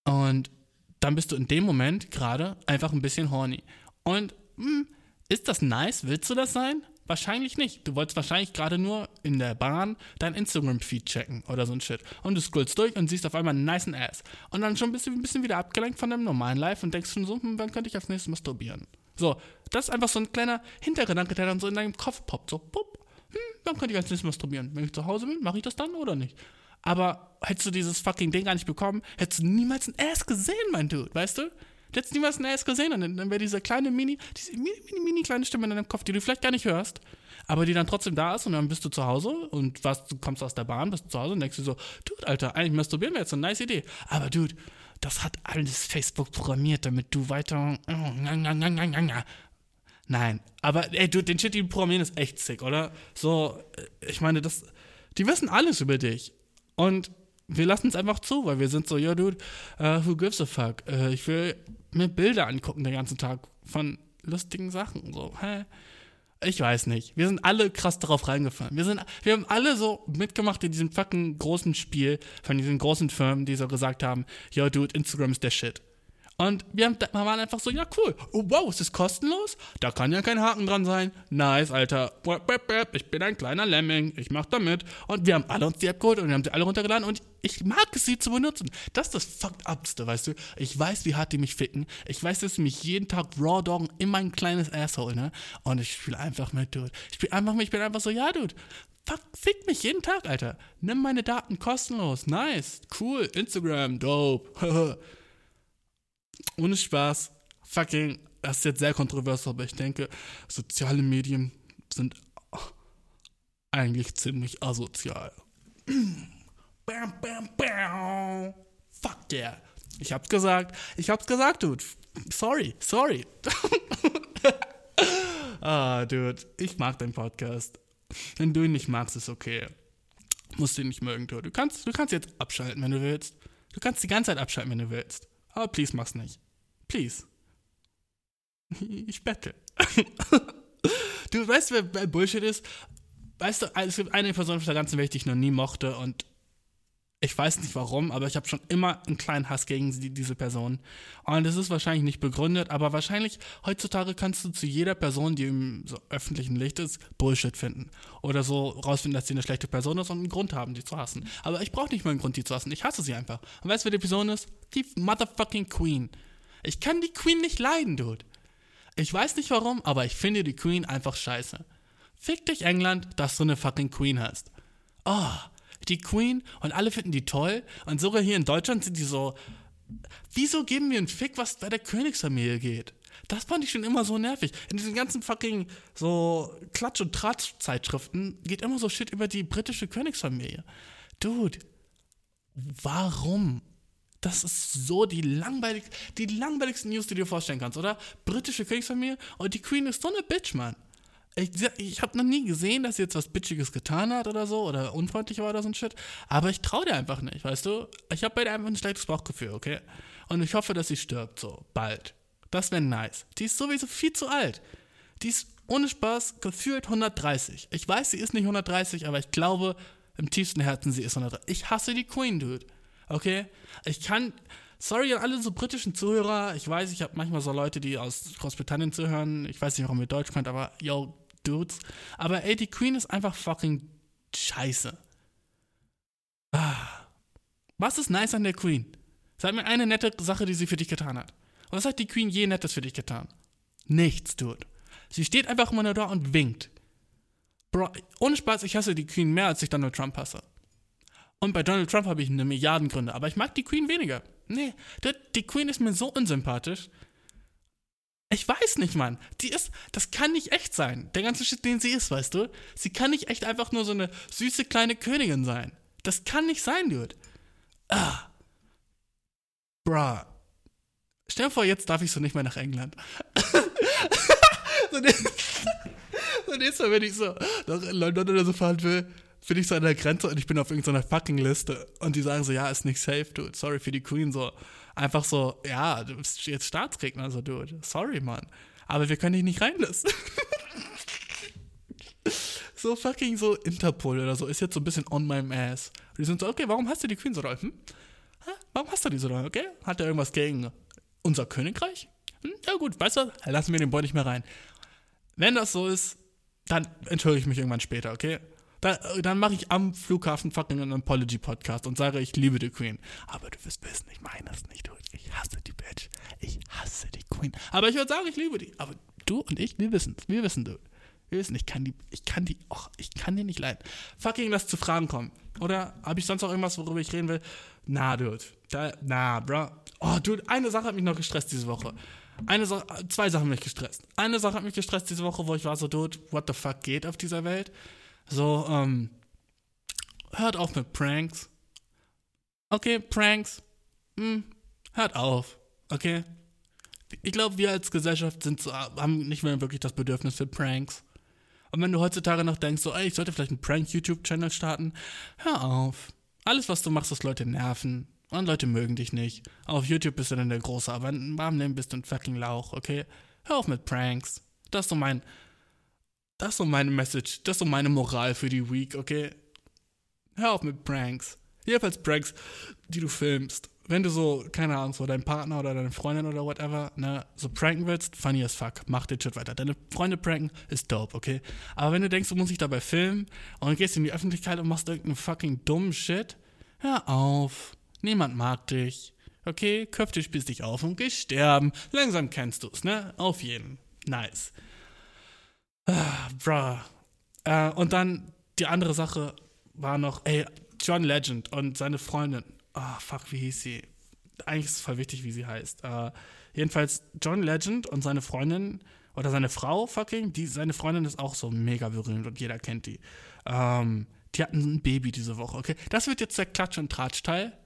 Und dann bist du in dem Moment gerade einfach ein bisschen horny. Und mh, ist das nice? Willst du das sein? Wahrscheinlich nicht. Du wolltest wahrscheinlich gerade nur in der Bahn dein Instagram-Feed checken oder so ein Shit. Und du scrollst durch und siehst auf einmal einen niceen Ass. Und dann schon bist du ein bisschen wieder abgelenkt von deinem normalen Life und denkst schon so, hm, wann könnte ich als nächstes masturbieren? So, das ist einfach so ein kleiner Hintergedanke, der dann so in deinem Kopf poppt. So, pup, hm, wann könnte ich als nächstes masturbieren? Wenn ich zu Hause bin, mache ich das dann oder nicht? Aber hättest du dieses fucking Ding gar nicht bekommen, hättest du niemals ein Ass gesehen, mein Dude, weißt du? Du hättest niemals ein Ass gesehen und dann wäre diese kleine Mini, diese mini, mini, mini kleine Stimme in deinem Kopf, die du vielleicht gar nicht hörst, aber die dann trotzdem da ist und dann bist du zu Hause und was, du kommst aus der Bahn, bist zu Hause und denkst dir so, Dude, Alter, eigentlich masturbieren wir jetzt, eine nice Idee. Aber Dude, das hat alles Facebook programmiert, damit du weiter. Nein, aber ey, du, den Shit, die programmieren, ist echt sick, oder? So, äh, ich meine, das, die wissen alles über dich. Und wir lassen es einfach zu, weil wir sind so, ja, dude, uh, who gives a fuck? Uh, ich will mir Bilder angucken den ganzen Tag von lustigen Sachen. So, hä? Ich weiß nicht. Wir sind alle krass darauf reingefallen. Wir, sind, wir haben alle so mitgemacht in diesem fucking großen Spiel von diesen großen Firmen, die so gesagt haben, yo, dude, Instagram ist der Shit. Und wir, haben, wir waren einfach so, ja, cool. Oh, wow, ist das kostenlos? Da kann ja kein Haken dran sein. Nice, Alter. Ich bin ein kleiner Lemming. Ich mach da mit. Und wir haben alle uns die App geholt und wir haben sie alle runtergeladen. Und ich mag es, sie zu benutzen. Das ist das fucked upste, weißt du? Ich weiß, wie hart die mich ficken. Ich weiß, dass sie mich jeden Tag raw doggen in mein kleines Asshole, ne? Und ich spiele einfach mit, Dude. Ich spiele einfach mit. Ich bin einfach so, ja, Dude. Fuck, fick mich jeden Tag, Alter. Nimm meine Daten kostenlos. Nice. Cool. Instagram. Dope. ohne Spaß, fucking, das ist jetzt sehr kontrovers, aber ich denke, soziale Medien sind eigentlich ziemlich asozial. bam, bam, bam. Fuck yeah. Ich hab's gesagt. Ich hab's gesagt, Dude. Sorry, sorry. ah, Dude. Ich mag deinen Podcast. Wenn du ihn nicht magst, ist okay. Musst du ihn nicht mögen, Dude. Du kannst, du kannst jetzt abschalten, wenn du willst. Du kannst die ganze Zeit abschalten, wenn du willst. Aber please mach's nicht. Please. Ich bette. du weißt, wer Bullshit ist? Weißt du, es gibt eine Person auf der ganzen Welt, die ich noch nie mochte und ich weiß nicht warum, aber ich habe schon immer einen kleinen Hass gegen die, diese Person. Und es ist wahrscheinlich nicht begründet, aber wahrscheinlich heutzutage kannst du zu jeder Person, die im so öffentlichen Licht ist, Bullshit finden. Oder so rausfinden, dass sie eine schlechte Person ist und einen Grund haben, die zu hassen. Aber ich brauche nicht mal einen Grund, die zu hassen. Ich hasse sie einfach. Und weißt du, wer die Person ist? Die motherfucking Queen. Ich kann die Queen nicht leiden, Dude. Ich weiß nicht warum, aber ich finde die Queen einfach scheiße. Fick dich, England, dass du eine fucking Queen hast. Oh, die Queen und alle finden die toll. Und sogar hier in Deutschland sind die so. Wieso geben wir einen Fick, was bei der Königsfamilie geht? Das fand ich schon immer so nervig. In diesen ganzen fucking so Klatsch- und Tratsch-Zeitschriften geht immer so Shit über die britische Königsfamilie. Dude, warum? Das ist so die, langweilig, die langweiligste News, die du dir vorstellen kannst, oder? Britische Königsfamilie und die Queen ist so eine Bitch, Mann. Ich, ich habe noch nie gesehen, dass sie jetzt was Bitchiges getan hat oder so oder unfreundlich war oder so ein Shit. Aber ich traue dir einfach nicht, weißt du? Ich habe bei der einfach ein schlechtes Bauchgefühl, okay? Und ich hoffe, dass sie stirbt, so bald. Das wäre nice. Die ist sowieso viel zu alt. Die ist ohne Spaß gefühlt 130. Ich weiß, sie ist nicht 130, aber ich glaube, im tiefsten Herzen, sie ist 130. Ich hasse die Queen, Dude. Okay? Ich kann. Sorry an alle so britischen Zuhörer. Ich weiß, ich habe manchmal so Leute, die aus Großbritannien zuhören. Ich weiß nicht, warum ihr Deutsch könnt, aber yo, Dudes. Aber ey, die Queen ist einfach fucking scheiße. Ah. Was ist nice an der Queen? Sag mir eine nette Sache, die sie für dich getan hat. Was hat die Queen je Nettes für dich getan? Nichts, Dude. Sie steht einfach immer nur da und winkt. Bro, ohne Spaß, ich hasse die Queen mehr, als ich Donald Trump hasse. Und bei Donald Trump habe ich eine Milliarden Gründe, aber ich mag die Queen weniger. Nee, die Queen ist mir so unsympathisch. Ich weiß nicht, Mann. Die ist, das kann nicht echt sein. Der ganze Shit, den sie ist, weißt du? Sie kann nicht echt einfach nur so eine süße kleine Königin sein. Das kann nicht sein, Dude. Ah. Bruh. Stell dir vor, jetzt darf ich so nicht mehr nach England. so, so nächstes Mal, wenn ich so nach London oder so fahren will, bin ich so an der Grenze und ich bin auf irgendeiner fucking Liste und die sagen so, ja, ist nicht safe, dude, sorry für die Queen, so. Einfach so, ja, du bist jetzt Staatsgegner, so, dude, sorry, Mann. Aber wir können dich nicht reinlassen. so fucking so Interpol oder so ist jetzt so ein bisschen on my ass. Die sind so, okay, warum hast du die Queen so da? Hm? Warum hast du die so da, okay? Hat er irgendwas gegen unser Königreich? Hm? Ja gut, weißt du, lassen wir den Boy nicht mehr rein. Wenn das so ist, dann entschuldige ich mich irgendwann später, okay? Dann, dann mache ich am Flughafen fucking einen Apology-Podcast und sage, ich liebe die Queen. Aber du wirst wissen, ich meine es nicht. Ich hasse die Bitch. Ich hasse die Queen. Aber ich würde sagen, ich liebe die. Aber du und ich, wir wissen es. Wir wissen, du. Wir wissen, ich kann die, ich kann die, och, ich kann die nicht leiden. Fucking lass zu Fragen kommen. Oder habe ich sonst noch irgendwas, worüber ich reden will? Na, Dude. Da, na, bro. Oh, Dude, eine Sache hat mich noch gestresst diese Woche. Eine Sache, zwei Sachen haben mich gestresst. Eine Sache hat mich gestresst diese Woche, wo ich war so, Dude, what the fuck geht auf dieser Welt? So, ähm, hört auf mit Pranks. Okay, Pranks. Hm, hört auf. Okay? ich glaube, wir als Gesellschaft sind so, haben nicht mehr wirklich das Bedürfnis für Pranks. Und wenn du heutzutage noch denkst, so, ey, ich sollte vielleicht einen Prank-YouTube-Channel starten, hör auf. Alles, was du machst, ist Leute nerven. Und Leute mögen dich nicht. Auf YouTube bist du dann der Große, aber im warmen Leben bist du ein fucking Lauch, okay? Hör auf mit Pranks. Das ist so mein. Das ist so meine Message. Das ist so meine Moral für die Week, okay? Hör auf mit Pranks. Jedenfalls Pranks, die du filmst. Wenn du so, keine Ahnung, so deinen Partner oder deine Freundin oder whatever, ne, so pranken willst, funny as fuck. Mach den Shit weiter. Deine Freunde pranken ist dope, okay? Aber wenn du denkst, du musst dich dabei filmen und gehst in die Öffentlichkeit und machst irgendeinen fucking dummen Shit, hör auf. Niemand mag dich. Okay, köpf dich, spieß dich auf und geh sterben. Langsam kennst du's, ne? Auf jeden. Nice. Ah, bruh. Äh, und dann die andere Sache war noch, ey, John Legend und seine Freundin. Ah, fuck, wie hieß sie? Eigentlich ist es voll wichtig, wie sie heißt. Äh, jedenfalls, John Legend und seine Freundin oder seine Frau, fucking, die, seine Freundin ist auch so mega berühmt und jeder kennt die. Ähm, die hatten ein Baby diese Woche, okay? Das wird jetzt der Klatsch- und Tratsch-Teil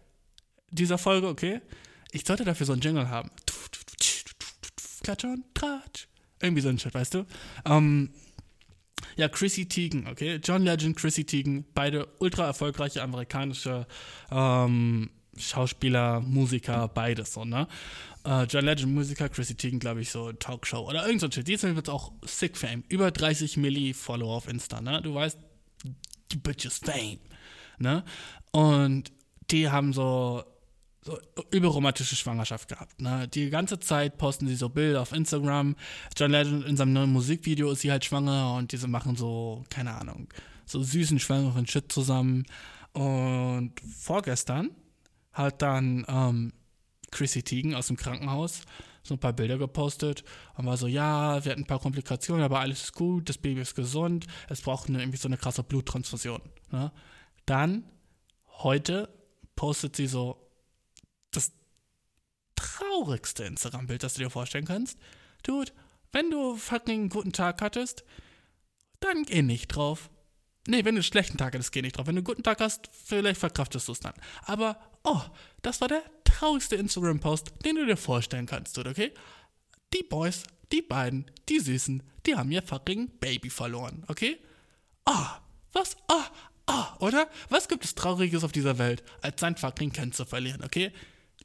dieser Folge, okay? Ich sollte dafür so einen Jingle haben. Klatsch und Tratsch. Irgendwie so ein Shit, weißt du? Ähm, ja, Chrissy Teigen, okay? John Legend, Chrissy Teigen, beide ultra erfolgreiche amerikanische ähm, Schauspieler, Musiker, beides so, ne? Äh, John Legend, Musiker, Chrissy Teigen, glaube ich, so Talkshow oder irgend so ein Shit. Die ist jetzt auch sick Fame. Über 30 Milli Follower auf Insta, ne? Du weißt, die Bitch is Fame, ne? Und die haben so so überromantische Schwangerschaft gehabt. Ne? Die ganze Zeit posten sie so Bilder auf Instagram. John Legend in seinem neuen Musikvideo ist sie halt schwanger und diese machen so, keine Ahnung, so süßen, schwangeren Shit zusammen. Und vorgestern hat dann ähm, Chrissy Teigen aus dem Krankenhaus so ein paar Bilder gepostet und war so, ja, wir hatten ein paar Komplikationen, aber alles ist gut, das Baby ist gesund, es braucht eine, irgendwie so eine krasse Bluttransfusion. Ne? Dann, heute, postet sie so traurigste Instagram-Bild, das du dir vorstellen kannst. Dude, wenn du fucking einen guten Tag hattest, dann geh nicht drauf. Nee, wenn du einen schlechten Tag hattest, geh nicht drauf. Wenn du einen guten Tag hast, vielleicht verkraftest du es dann. Aber, oh, das war der traurigste Instagram-Post, den du dir vorstellen kannst, dude, okay? Die Boys, die beiden, die Süßen, die haben ihr fucking Baby verloren, okay? Ah, was? Ah, ah, oder? Was gibt es Trauriges auf dieser Welt, als sein fucking Kind zu verlieren, okay?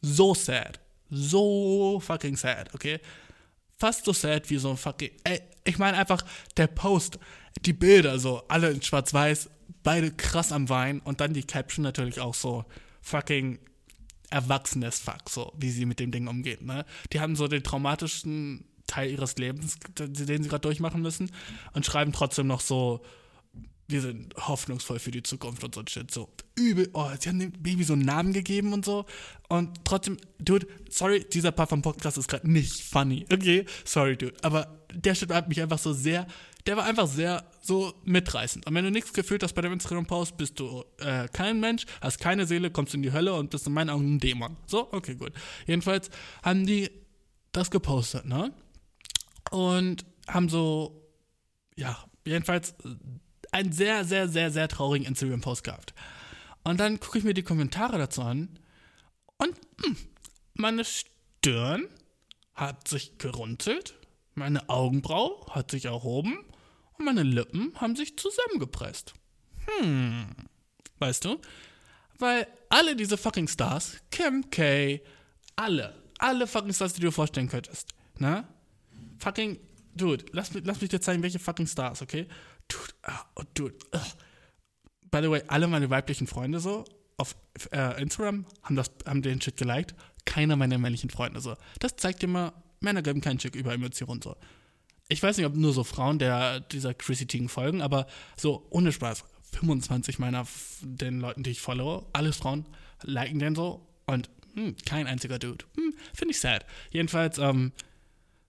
So sad. So fucking sad, okay? Fast so sad wie so ein fucking. Ey, ich meine einfach, der Post, die Bilder so, alle in schwarz-weiß, beide krass am Wein und dann die Caption natürlich auch so fucking erwachsenes Fuck, so wie sie mit dem Ding umgeht, ne? Die haben so den traumatischen Teil ihres Lebens, den sie gerade durchmachen müssen und schreiben trotzdem noch so, wir sind hoffnungsvoll für die Zukunft und so ein Shit. So übel. Oh, sie haben dem Baby so einen Namen gegeben und so. Und trotzdem, dude, sorry, dieser Part vom Podcast ist gerade nicht funny. Okay, sorry, dude. Aber der Shit hat mich einfach so sehr, der war einfach sehr so mitreißend. Und wenn du nichts gefühlt hast bei dem Instagram-Post, bist du äh, kein Mensch, hast keine Seele, kommst in die Hölle und bist in meinen Augen ein Dämon. So, okay, gut. Jedenfalls haben die das gepostet, ne? Und haben so, ja, jedenfalls einen sehr, sehr, sehr, sehr traurigen Instagram-Post gehabt. Und dann gucke ich mir die Kommentare dazu an und mh, meine Stirn hat sich gerunzelt, meine Augenbraue hat sich erhoben und meine Lippen haben sich zusammengepresst. Hm, weißt du? Weil alle diese fucking Stars, Kim K, alle, alle fucking Stars, die du dir vorstellen könntest, ne? Fucking, dude, lass, lass mich dir zeigen, welche fucking Stars, okay? Dude, oh, dude, ugh. By the way, alle meine weiblichen Freunde so auf äh, Instagram haben, das, haben den Shit geliked. Keiner meiner männlichen Freunde so. Das zeigt dir mal, Männer geben keinen Shit über Emotionen so. Ich weiß nicht, ob nur so Frauen der dieser Chrissy Teigen folgen, aber so ohne Spaß. 25 meiner den Leuten, die ich followe, alles Frauen, liken den so und hm, kein einziger Dude. Hm, Finde ich sad. Jedenfalls, ähm,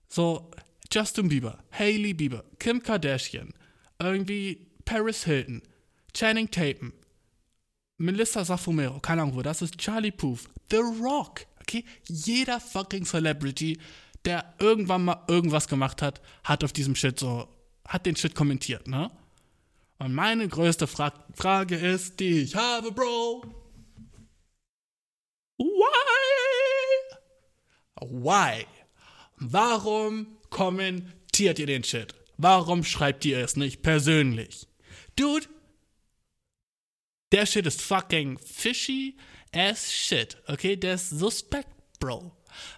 so Justin Bieber, Hailey Bieber, Kim Kardashian, irgendwie Paris Hilton, Channing Tatum, Melissa Safumero, keine Ahnung wo, das ist Charlie Puth, The Rock, okay? Jeder fucking Celebrity, der irgendwann mal irgendwas gemacht hat, hat auf diesem Shit so, hat den Shit kommentiert, ne? Und meine größte Fra Frage ist, die ich habe, Bro. Why? Why warum kommentiert ihr den Shit? Warum schreibt ihr es nicht persönlich? Dude, der Shit ist fucking fishy as shit, okay? Der ist suspekt, Bro.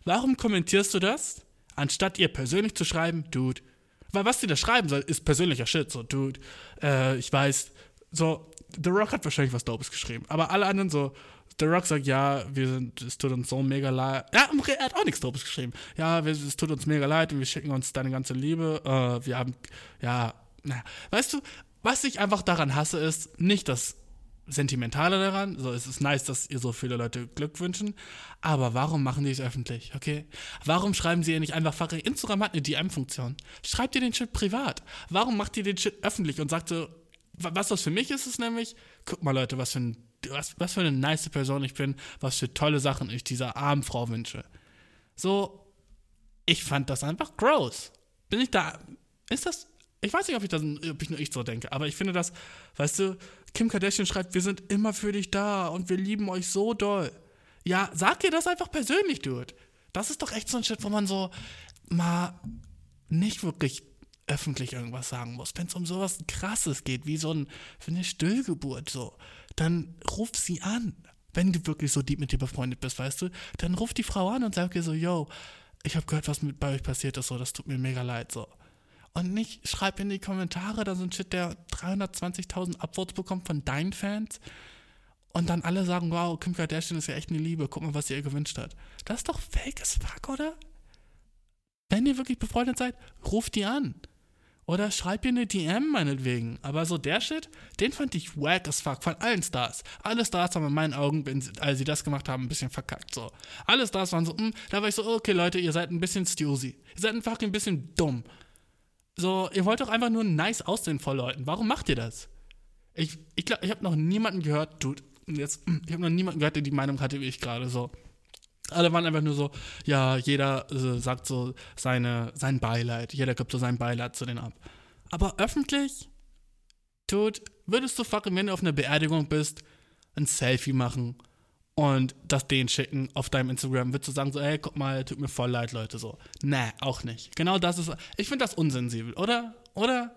Warum kommentierst du das, anstatt ihr persönlich zu schreiben, Dude? Weil was die da schreiben soll, ist persönlicher Shit. So, Dude, äh, ich weiß, so, The Rock hat wahrscheinlich was Dopes geschrieben, aber alle anderen so, The Rock sagt, ja, wir sind, es tut uns so mega leid. Ja, er hat auch nichts Dopes geschrieben. Ja, wir, es tut uns mega leid und wir schicken uns deine ganze Liebe. Äh, wir haben, ja, na, weißt du, was ich einfach daran hasse, ist nicht das Sentimentale daran. So, es ist nice, dass ihr so viele Leute Glück wünschen. Aber warum machen die es öffentlich, okay? Warum schreiben sie ihr nicht einfach fucking Instagram hat eine DM-Funktion? Schreibt ihr den Shit privat? Warum macht ihr den Shit öffentlich und sagt so, wa- was das für mich ist, ist nämlich, guck mal Leute, was für, ein, was, was für eine nice Person ich bin, was für tolle Sachen ich dieser armen Frau wünsche. So, ich fand das einfach gross. Bin ich da, ist das, ich weiß nicht, ob ich, das, ob ich nur ich so denke, aber ich finde das, weißt du, Kim Kardashian schreibt, wir sind immer für dich da und wir lieben euch so doll. Ja, sag ihr das einfach persönlich, Dude. Das ist doch echt so ein Shit, wo man so mal nicht wirklich öffentlich irgendwas sagen muss. Wenn es um sowas krasses geht, wie so ein, für eine Stillgeburt, so, dann ruf sie an. Wenn du wirklich so deep mit dir befreundet bist, weißt du, dann ruf die Frau an und sag ihr so, yo, ich habe gehört, was mit bei euch passiert ist, so, das tut mir mega leid, so. Und nicht schreib in die Kommentare da so ein Shit, der 320.000 Upvotes bekommt von deinen Fans und dann alle sagen, wow, Kim Kardashian ist ja echt eine Liebe, guck mal, was sie ihr gewünscht hat. Das ist doch fake as fuck, oder? Wenn ihr wirklich befreundet seid, ruft die an. Oder schreibt ihr eine DM meinetwegen. Aber so der Shit, den fand ich wack as fuck von allen Stars. Alle Stars haben in meinen Augen, wenn sie, als sie das gemacht haben, ein bisschen verkackt. So. Alle Stars waren so, mm, da war ich so, okay Leute, ihr seid ein bisschen stewsy. Ihr seid einfach ein bisschen dumm. So, ihr wollt doch einfach nur nice aussehen vor Leuten. Warum macht ihr das? Ich, ich glaube, ich habe noch niemanden gehört, dude, jetzt, mm, ich habe noch niemanden gehört, der die Meinung hatte wie ich gerade so. Alle waren einfach nur so, ja, jeder äh, sagt so seine, sein Beileid, jeder gibt so sein Beileid zu denen ab. Aber öffentlich, dude, würdest du fucking, wenn du auf einer Beerdigung bist, ein Selfie machen und das denen schicken auf deinem Instagram, würdest du sagen so, ey, guck mal, tut mir voll leid, Leute, so. Nee, auch nicht. Genau das ist, ich finde das unsensibel, oder? Oder?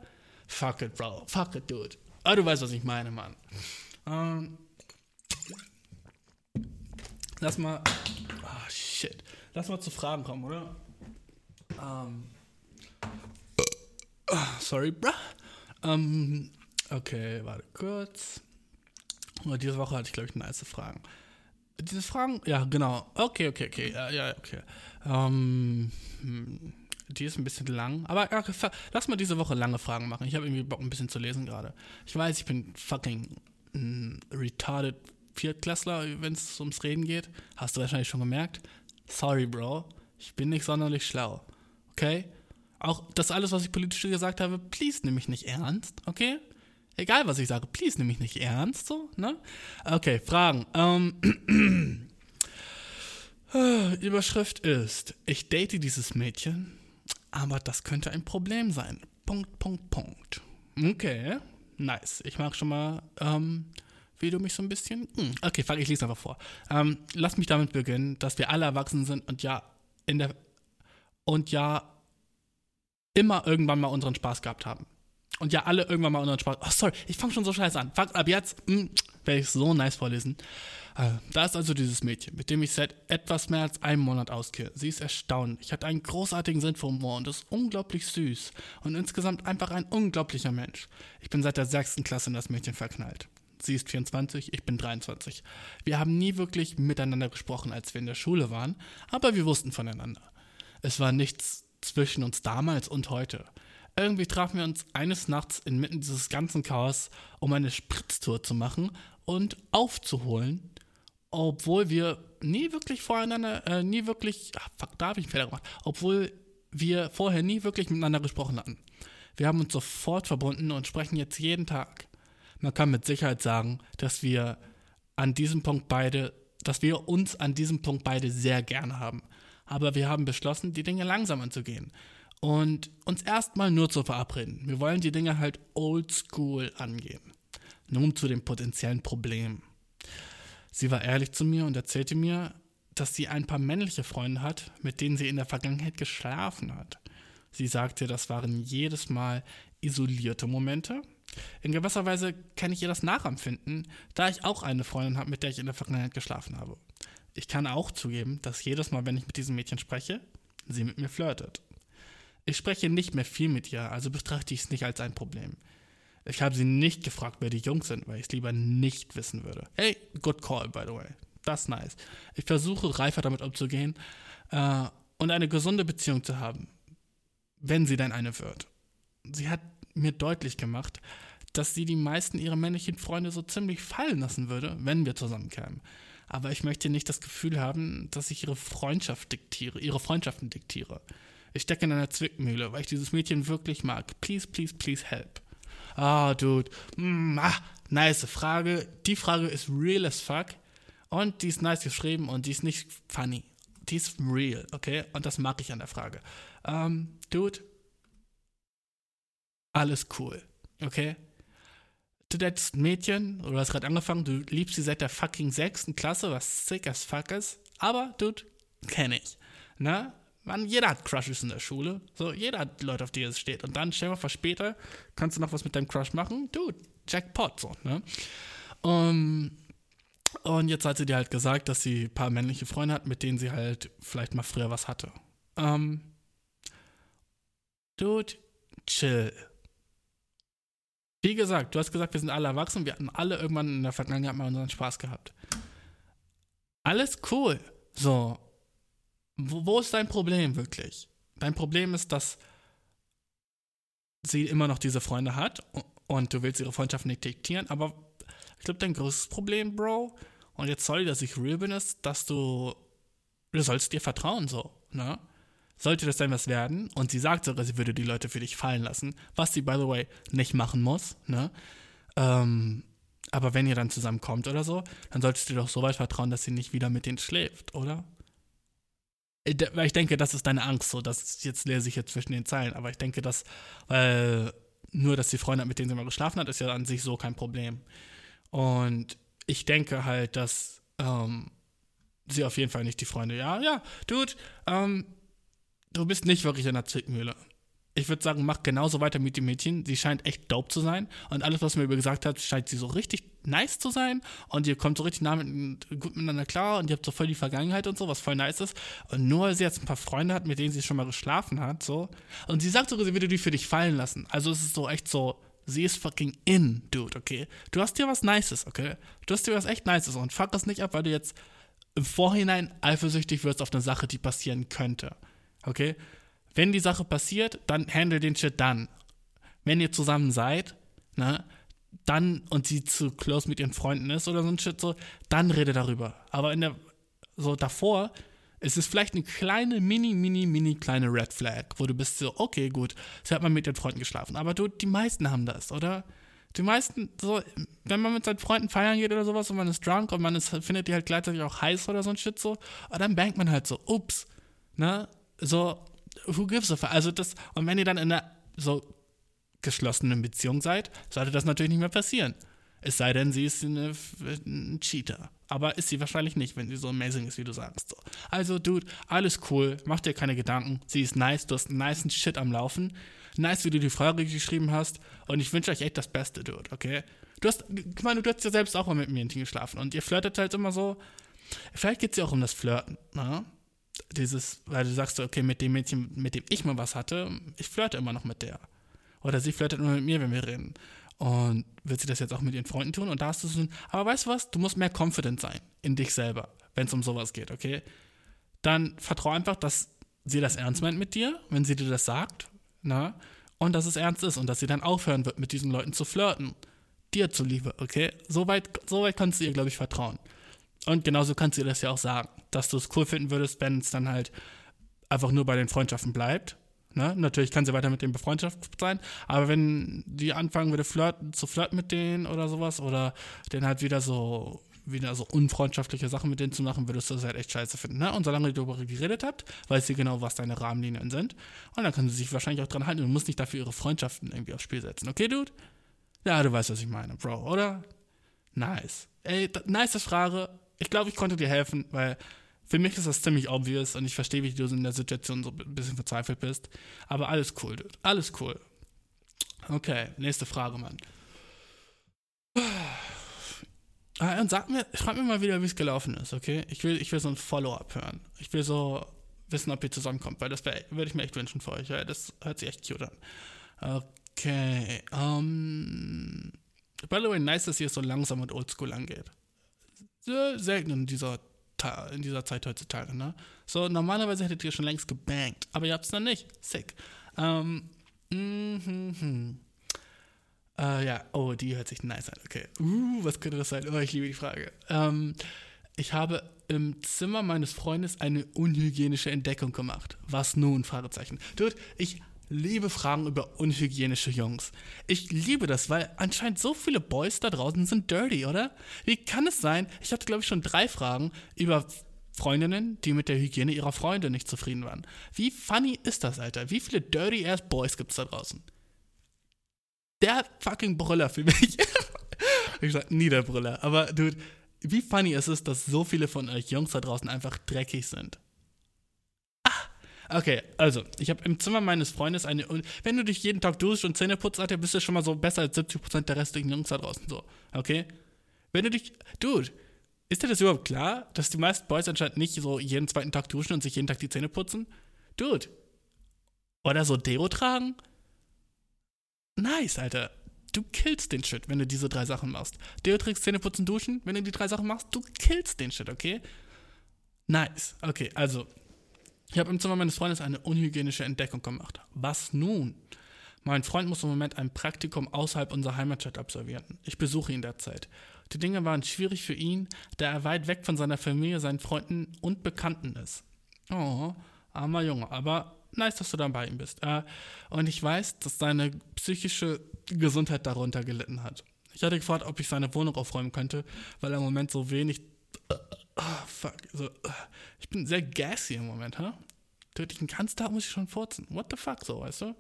Fuck it, bro. Fuck it, dude. Aber du weißt, was ich meine, Mann. Ähm, lass mal, ah, shit. Lass mal zu Fragen kommen, oder? Ähm, ah, sorry, bruh. Ähm, okay, warte kurz. Oh, diese Woche hatte ich, glaube ich, nice Fragen. Diese Fragen, ja, genau. Okay, okay, okay. Ja, ja, okay. Ähm, hm, die ist ein bisschen lang. Aber fa- lass mal diese Woche lange Fragen machen. Ich habe irgendwie Bock, ein bisschen zu lesen gerade. Ich weiß, ich bin fucking mm, retarded Viertklässler, wenn es ums Reden geht. Hast du wahrscheinlich schon gemerkt. Sorry, Bro. Ich bin nicht sonderlich schlau. Okay? Auch das alles, was ich politisch gesagt habe, please nimm mich nicht ernst, okay? Egal, was ich sage, please nimm mich nicht ernst, so, ne? Okay, Fragen. Ähm, Überschrift ist, ich date dieses Mädchen, aber das könnte ein Problem sein. Punkt, Punkt, Punkt. Okay, nice. Ich mag schon mal, ähm, wie du mich so ein bisschen. Hm, Okay, fuck, ich lese einfach vor. Ähm, lass mich damit beginnen, dass wir alle erwachsen sind und ja, in der. Und ja, immer irgendwann mal unseren Spaß gehabt haben. Und ja, alle irgendwann mal unseren Spaß. Oh, sorry, ich fange schon so scheiße an. Fuck, ab jetzt hm, werde ich so nice vorlesen. Äh, da ist also dieses Mädchen, mit dem ich seit etwas mehr als einem Monat ausgehe. Sie ist erstaunlich, hat einen großartigen Sinn für Humor und ist unglaublich süß und insgesamt einfach ein unglaublicher Mensch. Ich bin seit der sechsten Klasse in das Mädchen verknallt. Sie ist 24, ich bin 23. Wir haben nie wirklich miteinander gesprochen, als wir in der Schule waren, aber wir wussten voneinander. Es war nichts zwischen uns damals und heute. Irgendwie trafen wir uns eines Nachts inmitten dieses ganzen Chaos, um eine Spritztour zu machen und aufzuholen, obwohl wir nie wirklich voreinander, äh, nie wirklich, ach, fuck, da habe ich einen Fehler gemacht, obwohl wir vorher nie wirklich miteinander gesprochen hatten. Wir haben uns sofort verbunden und sprechen jetzt jeden Tag. Man kann mit Sicherheit sagen, dass wir an diesem Punkt beide, dass wir uns an diesem Punkt beide sehr gerne haben. Aber wir haben beschlossen, die Dinge langsam anzugehen und uns erstmal nur zu verabreden. Wir wollen die Dinge halt oldschool angehen. Nun zu den potenziellen Problemen. Sie war ehrlich zu mir und erzählte mir, dass sie ein paar männliche Freunde hat, mit denen sie in der Vergangenheit geschlafen hat. Sie sagte, das waren jedes Mal isolierte Momente. In gewisser Weise kann ich ihr das nachempfinden, da ich auch eine Freundin habe, mit der ich in der Vergangenheit geschlafen habe. Ich kann auch zugeben, dass jedes Mal, wenn ich mit diesem Mädchen spreche, sie mit mir flirtet. Ich spreche nicht mehr viel mit ihr, also betrachte ich es nicht als ein Problem. Ich habe sie nicht gefragt, wer die Jungs sind, weil ich es lieber nicht wissen würde. Hey, good call, by the way. Das ist nice. Ich versuche reifer damit umzugehen äh, und eine gesunde Beziehung zu haben, wenn sie denn eine wird. Sie hat mir deutlich gemacht, dass sie die meisten ihrer männlichen Freunde so ziemlich fallen lassen würde, wenn wir zusammenkämen. Aber ich möchte nicht das Gefühl haben, dass ich ihre Freundschaft diktiere, ihre Freundschaften diktiere. Ich stecke in einer Zwickmühle, weil ich dieses Mädchen wirklich mag. Please, please, please help. Ah, dude. Mm, ah, nice Frage. Die Frage ist real as fuck. Und die ist nice geschrieben und die ist nicht funny. Die ist real, okay? Und das mag ich an der Frage. Ähm, dude. Alles cool, okay? Du datest ein Mädchen, oder du hast gerade angefangen, du liebst sie seit der fucking sechsten Klasse, was sick as fuck ist. Aber, dude, kenne ich. Ne? Man, jeder hat Crushes in der Schule. So, jeder hat Leute, auf die es steht. Und dann, stell mal vor, später kannst du noch was mit deinem Crush machen. Dude, Jackpot, so, ne? Um, und jetzt hat sie dir halt gesagt, dass sie ein paar männliche Freunde hat, mit denen sie halt vielleicht mal früher was hatte. Ähm, dude, chill. Wie gesagt, du hast gesagt, wir sind alle erwachsen, wir hatten alle irgendwann in der Vergangenheit mal unseren Spaß gehabt. Alles cool. So. Wo, wo ist dein Problem wirklich? Dein Problem ist, dass sie immer noch diese Freunde hat und du willst ihre Freundschaft nicht diktieren, aber ich glaube, dein größtes Problem, Bro, und jetzt sorry, dass ich real bin, ist, dass du, du sollst dir vertrauen, so, ne? Sollte das denn was werden, und sie sagt sogar, sie würde die Leute für dich fallen lassen, was sie, by the way, nicht machen muss, ne? Ähm, aber wenn ihr dann zusammenkommt oder so, dann solltest du doch so weit vertrauen, dass sie nicht wieder mit denen schläft, oder? Äh, Weil ich denke, das ist deine Angst, so, das jetzt lese ich jetzt zwischen den Zeilen, aber ich denke, dass, weil nur, dass die Freunde hat, mit denen sie mal geschlafen hat, ist ja an sich so kein Problem. Und ich denke halt, dass ähm, sie auf jeden Fall nicht die Freunde, ja, ja, Dude, ähm, du bist nicht wirklich in der Zwickmühle. Ich würde sagen, mach genauso weiter mit dem Mädchen. Sie scheint echt dope zu sein. Und alles, was mir über gesagt hat, scheint sie so richtig nice zu sein. Und ihr kommt so richtig nah mit, gut miteinander klar. Und ihr habt so voll die Vergangenheit und so, was voll nice ist. Und nur, weil sie jetzt ein paar Freunde hat, mit denen sie schon mal geschlafen hat, so. Und sie sagt sogar, sie würde die für dich fallen lassen. Also es ist so echt so, sie ist fucking in, dude, okay? Du hast dir was Nices, okay? Du hast dir was echt Nices. Und fuck das nicht ab, weil du jetzt im Vorhinein eifersüchtig wirst auf eine Sache, die passieren könnte. Okay? Wenn die Sache passiert, dann handle den Shit dann. Wenn ihr zusammen seid, ne, dann und sie zu close mit ihren Freunden ist oder so ein Shit so, dann rede darüber. Aber in der, so davor, ist es vielleicht eine kleine, mini, mini, mini kleine Red Flag, wo du bist so, okay, gut, sie hat mal mit den Freunden geschlafen. Aber du, die meisten haben das, oder? Die meisten, so, wenn man mit seinen Freunden feiern geht oder sowas und man ist drunk und man ist, findet die halt gleichzeitig auch heiß oder so ein Shit so, und dann bangt man halt so, ups, ne? So, who gives a fuck? Also das, und wenn ihr dann in einer so geschlossenen Beziehung seid, sollte das natürlich nicht mehr passieren. Es sei denn, sie ist eine, ein Cheater. Aber ist sie wahrscheinlich nicht, wenn sie so amazing ist, wie du sagst. So. Also, Dude, alles cool, mach dir keine Gedanken. Sie ist nice, du hast einen niceen Shit am Laufen. Nice, wie du die Frage geschrieben hast. Und ich wünsche euch echt das Beste, Dude, okay? Du hast, ich meine, du hast ja selbst auch mal mit mir geschlafen. Und ihr flirtet halt immer so. Vielleicht geht es ja auch um das Flirten, ne? Dieses, weil du sagst, so, okay, mit dem Mädchen, mit dem ich mal was hatte, ich flirte immer noch mit der. Oder sie flirtet immer mit mir, wenn wir reden. Und wird sie das jetzt auch mit ihren Freunden tun? Und da hast du so ein, aber weißt du was? Du musst mehr confident sein in dich selber, wenn es um sowas geht, okay? Dann vertrau einfach, dass sie das ernst meint mit dir, wenn sie dir das sagt, na? Und dass es ernst ist und dass sie dann aufhören wird, mit diesen Leuten zu flirten. Dir zuliebe, okay? Soweit so weit kannst du ihr, glaube ich, vertrauen. Und genauso kannst du ihr das ja auch sagen, dass du es cool finden würdest, wenn es dann halt einfach nur bei den Freundschaften bleibt. Ne? Natürlich kann sie weiter mit dem befreundschaft sein, aber wenn die anfangen würde flirten, zu flirten mit denen oder sowas oder dann halt wieder so wieder so unfreundschaftliche Sachen mit denen zu machen, würdest du das halt echt scheiße finden. Ne? Und solange ihr darüber geredet habt, weiß sie genau, was deine Rahmenlinien sind. Und dann kann sie sich wahrscheinlich auch dran halten. Du musst nicht dafür ihre Freundschaften irgendwie aufs Spiel setzen. Okay, Dude? Ja, du weißt, was ich meine, Bro, oder? Nice. Ey, nice Frage. Ich glaube, ich konnte dir helfen, weil Für mich ist das ziemlich obvious und ich verstehe, wie du in der Situation so ein bisschen verzweifelt bist. Aber alles cool, dude. Alles cool. Okay, nächste Frage, Mann. Ah, und sag mir, schreib mir mal wieder, wie es gelaufen ist, okay? Ich will, ich will so ein Follow-up hören. Ich will so wissen, ob ihr zusammenkommt, weil das würde ich mir echt wünschen für euch. Ja? Das hört sich echt cute an. Okay, um, by the way, nice, dass ihr es so langsam und oldschool angeht. Sehr selten in dieser, in dieser Zeit heutzutage, ne? So, normalerweise hättet ihr schon längst gebankt, aber ihr habt es noch nicht. Sick. Ähm, mhm. Äh, ja, oh, die hört sich nice an. Okay. Uh, was könnte das sein? Oh, ich liebe die Frage. Ähm, ich habe im Zimmer meines Freundes eine unhygienische Entdeckung gemacht. Was nun? Fragezeichen. Dude, ich liebe Fragen über unhygienische Jungs. Ich liebe das, weil anscheinend so viele Boys da draußen sind dirty, oder? Wie kann es sein? Ich hatte, glaube ich, schon drei Fragen über Freundinnen, die mit der Hygiene ihrer Freunde nicht zufrieden waren. Wie funny ist das, Alter? Wie viele dirty ass Boys gibt's da draußen? der fucking Brüller für mich. ich sag nie der Brüller, aber dude, wie funny ist es, dass so viele von euch Jungs da draußen einfach dreckig sind? Okay, also, ich habe im Zimmer meines Freundes eine. Und wenn du dich jeden Tag duschst und Zähne putzt, Alter, bist du schon mal so besser als 70% der restlichen Jungs da draußen, so, okay? Wenn du dich. Dude, ist dir das überhaupt klar, dass die meisten Boys anscheinend nicht so jeden zweiten Tag duschen und sich jeden Tag die Zähne putzen? Dude. Oder so Deo tragen? Nice, Alter. Du killst den Shit, wenn du diese drei Sachen machst. Deotrix, Zähneputzen, Duschen, wenn du die drei Sachen machst, du killst den Shit, okay? Nice. Okay, also. Ich habe im Zimmer meines Freundes eine unhygienische Entdeckung gemacht. Was nun? Mein Freund muss im Moment ein Praktikum außerhalb unserer Heimatstadt absolvieren. Ich besuche ihn derzeit. Die Dinge waren schwierig für ihn, da er weit weg von seiner Familie, seinen Freunden und Bekannten ist. Oh, armer Junge, aber nice, dass du dann bei ihm bist. Äh, und ich weiß, dass seine psychische Gesundheit darunter gelitten hat. Ich hatte gefragt, ob ich seine Wohnung aufräumen könnte, weil er im Moment so wenig. Ah, fuck. So, äh, ich bin sehr gassy im Moment? Töte ich den ganzen Tag, muss ich schon furzen. What the fuck, so, weißt du?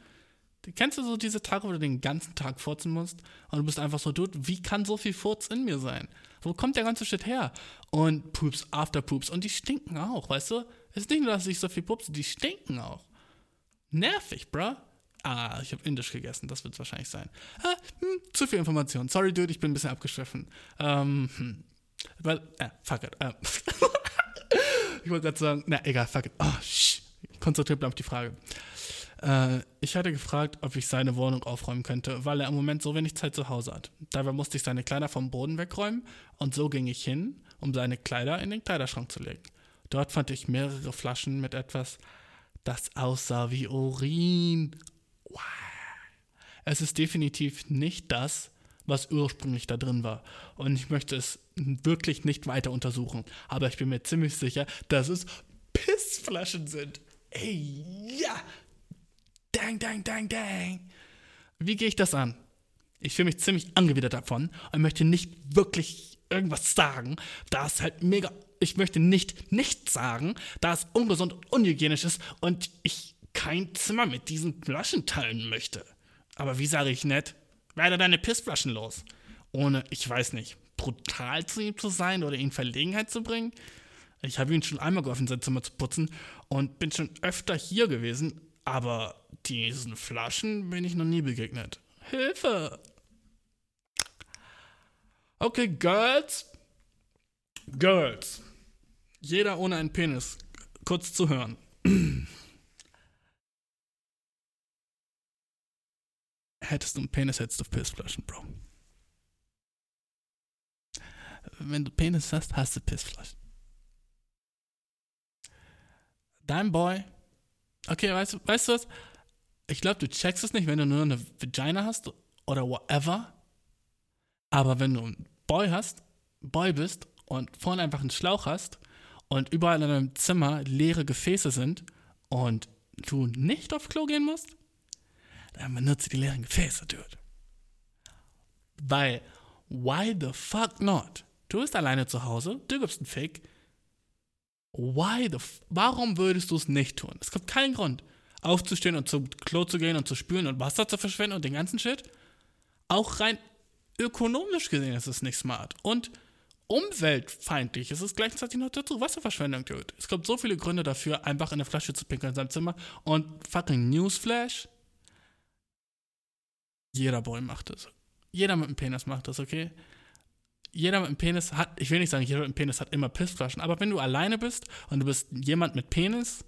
Kennst du so diese Tage, wo du den ganzen Tag furzen musst und du bist einfach so, dude, wie kann so viel Furz in mir sein? Wo kommt der ganze Shit her? Und Poops, After Poops und die stinken auch, weißt du? Es ist nicht nur, dass ich so viel pupse, die stinken auch. Nervig, bruh. Ah, ich habe Indisch gegessen, das wird wahrscheinlich sein. Ah, hm, zu viel Information. Sorry, dude, ich bin ein bisschen abgeschliffen. Ähm, hm. Weil, äh, fuck it. Äh. ich wollte gerade sagen, na egal, fuck it. Oh, shh. Konzentriert bleibt die Frage. Äh, ich hatte gefragt, ob ich seine Wohnung aufräumen könnte, weil er im Moment so wenig Zeit zu Hause hat. Dabei musste ich seine Kleider vom Boden wegräumen und so ging ich hin, um seine Kleider in den Kleiderschrank zu legen. Dort fand ich mehrere Flaschen mit etwas, das aussah wie Urin. Wow. Es ist definitiv nicht das, was ursprünglich da drin war. Und ich möchte es wirklich nicht weiter untersuchen. Aber ich bin mir ziemlich sicher, dass es Pissflaschen sind. Ey, ja! Dang, dang, dang, dang. Wie gehe ich das an? Ich fühle mich ziemlich angewidert davon und möchte nicht wirklich irgendwas sagen, da es halt mega. Ich möchte nicht nichts sagen, da es ungesund und unhygienisch ist und ich kein Zimmer mit diesen Flaschen teilen möchte. Aber wie sage ich nett? Werde deine Pissflaschen los. Ohne, ich weiß nicht, brutal zu ihm zu sein oder ihn in Verlegenheit zu bringen. Ich habe ihm schon einmal geholfen, sein Zimmer zu putzen und bin schon öfter hier gewesen, aber diesen Flaschen bin ich noch nie begegnet. Hilfe! Okay, Girls. Girls. Jeder ohne einen Penis. Kurz zu hören. Hättest du einen Penis, hättest du Pissflaschen, Bro. Wenn du Penis hast, hast du Pissflaschen. Dein Boy. Okay, weißt du, weißt du was? Ich glaube, du checkst es nicht, wenn du nur eine Vagina hast oder whatever. Aber wenn du ein Boy hast, Boy bist und vorne einfach einen Schlauch hast und überall in deinem Zimmer leere Gefäße sind und du nicht auf Klo gehen musst, dann benutze die leeren Gefäße, dude. Weil, why the fuck not? Du bist alleine zu Hause, du gibst einen Fick. Why the f Warum würdest du es nicht tun? Es gibt keinen Grund, aufzustehen und zum Klo zu gehen und zu spülen und Wasser zu verschwenden und den ganzen Shit. Auch rein ökonomisch gesehen ist es nicht smart. Und umweltfeindlich ist es gleichzeitig noch dazu. Wasserverschwendung, Dude. Es gibt so viele Gründe dafür, einfach in eine Flasche zu pinkeln in seinem Zimmer. Und fucking Newsflash. Jeder Boy macht das. Jeder mit einem Penis macht das, okay? Jeder mit einem Penis hat, ich will nicht sagen, jeder mit einem Penis hat immer Pissflaschen, aber wenn du alleine bist und du bist jemand mit Penis,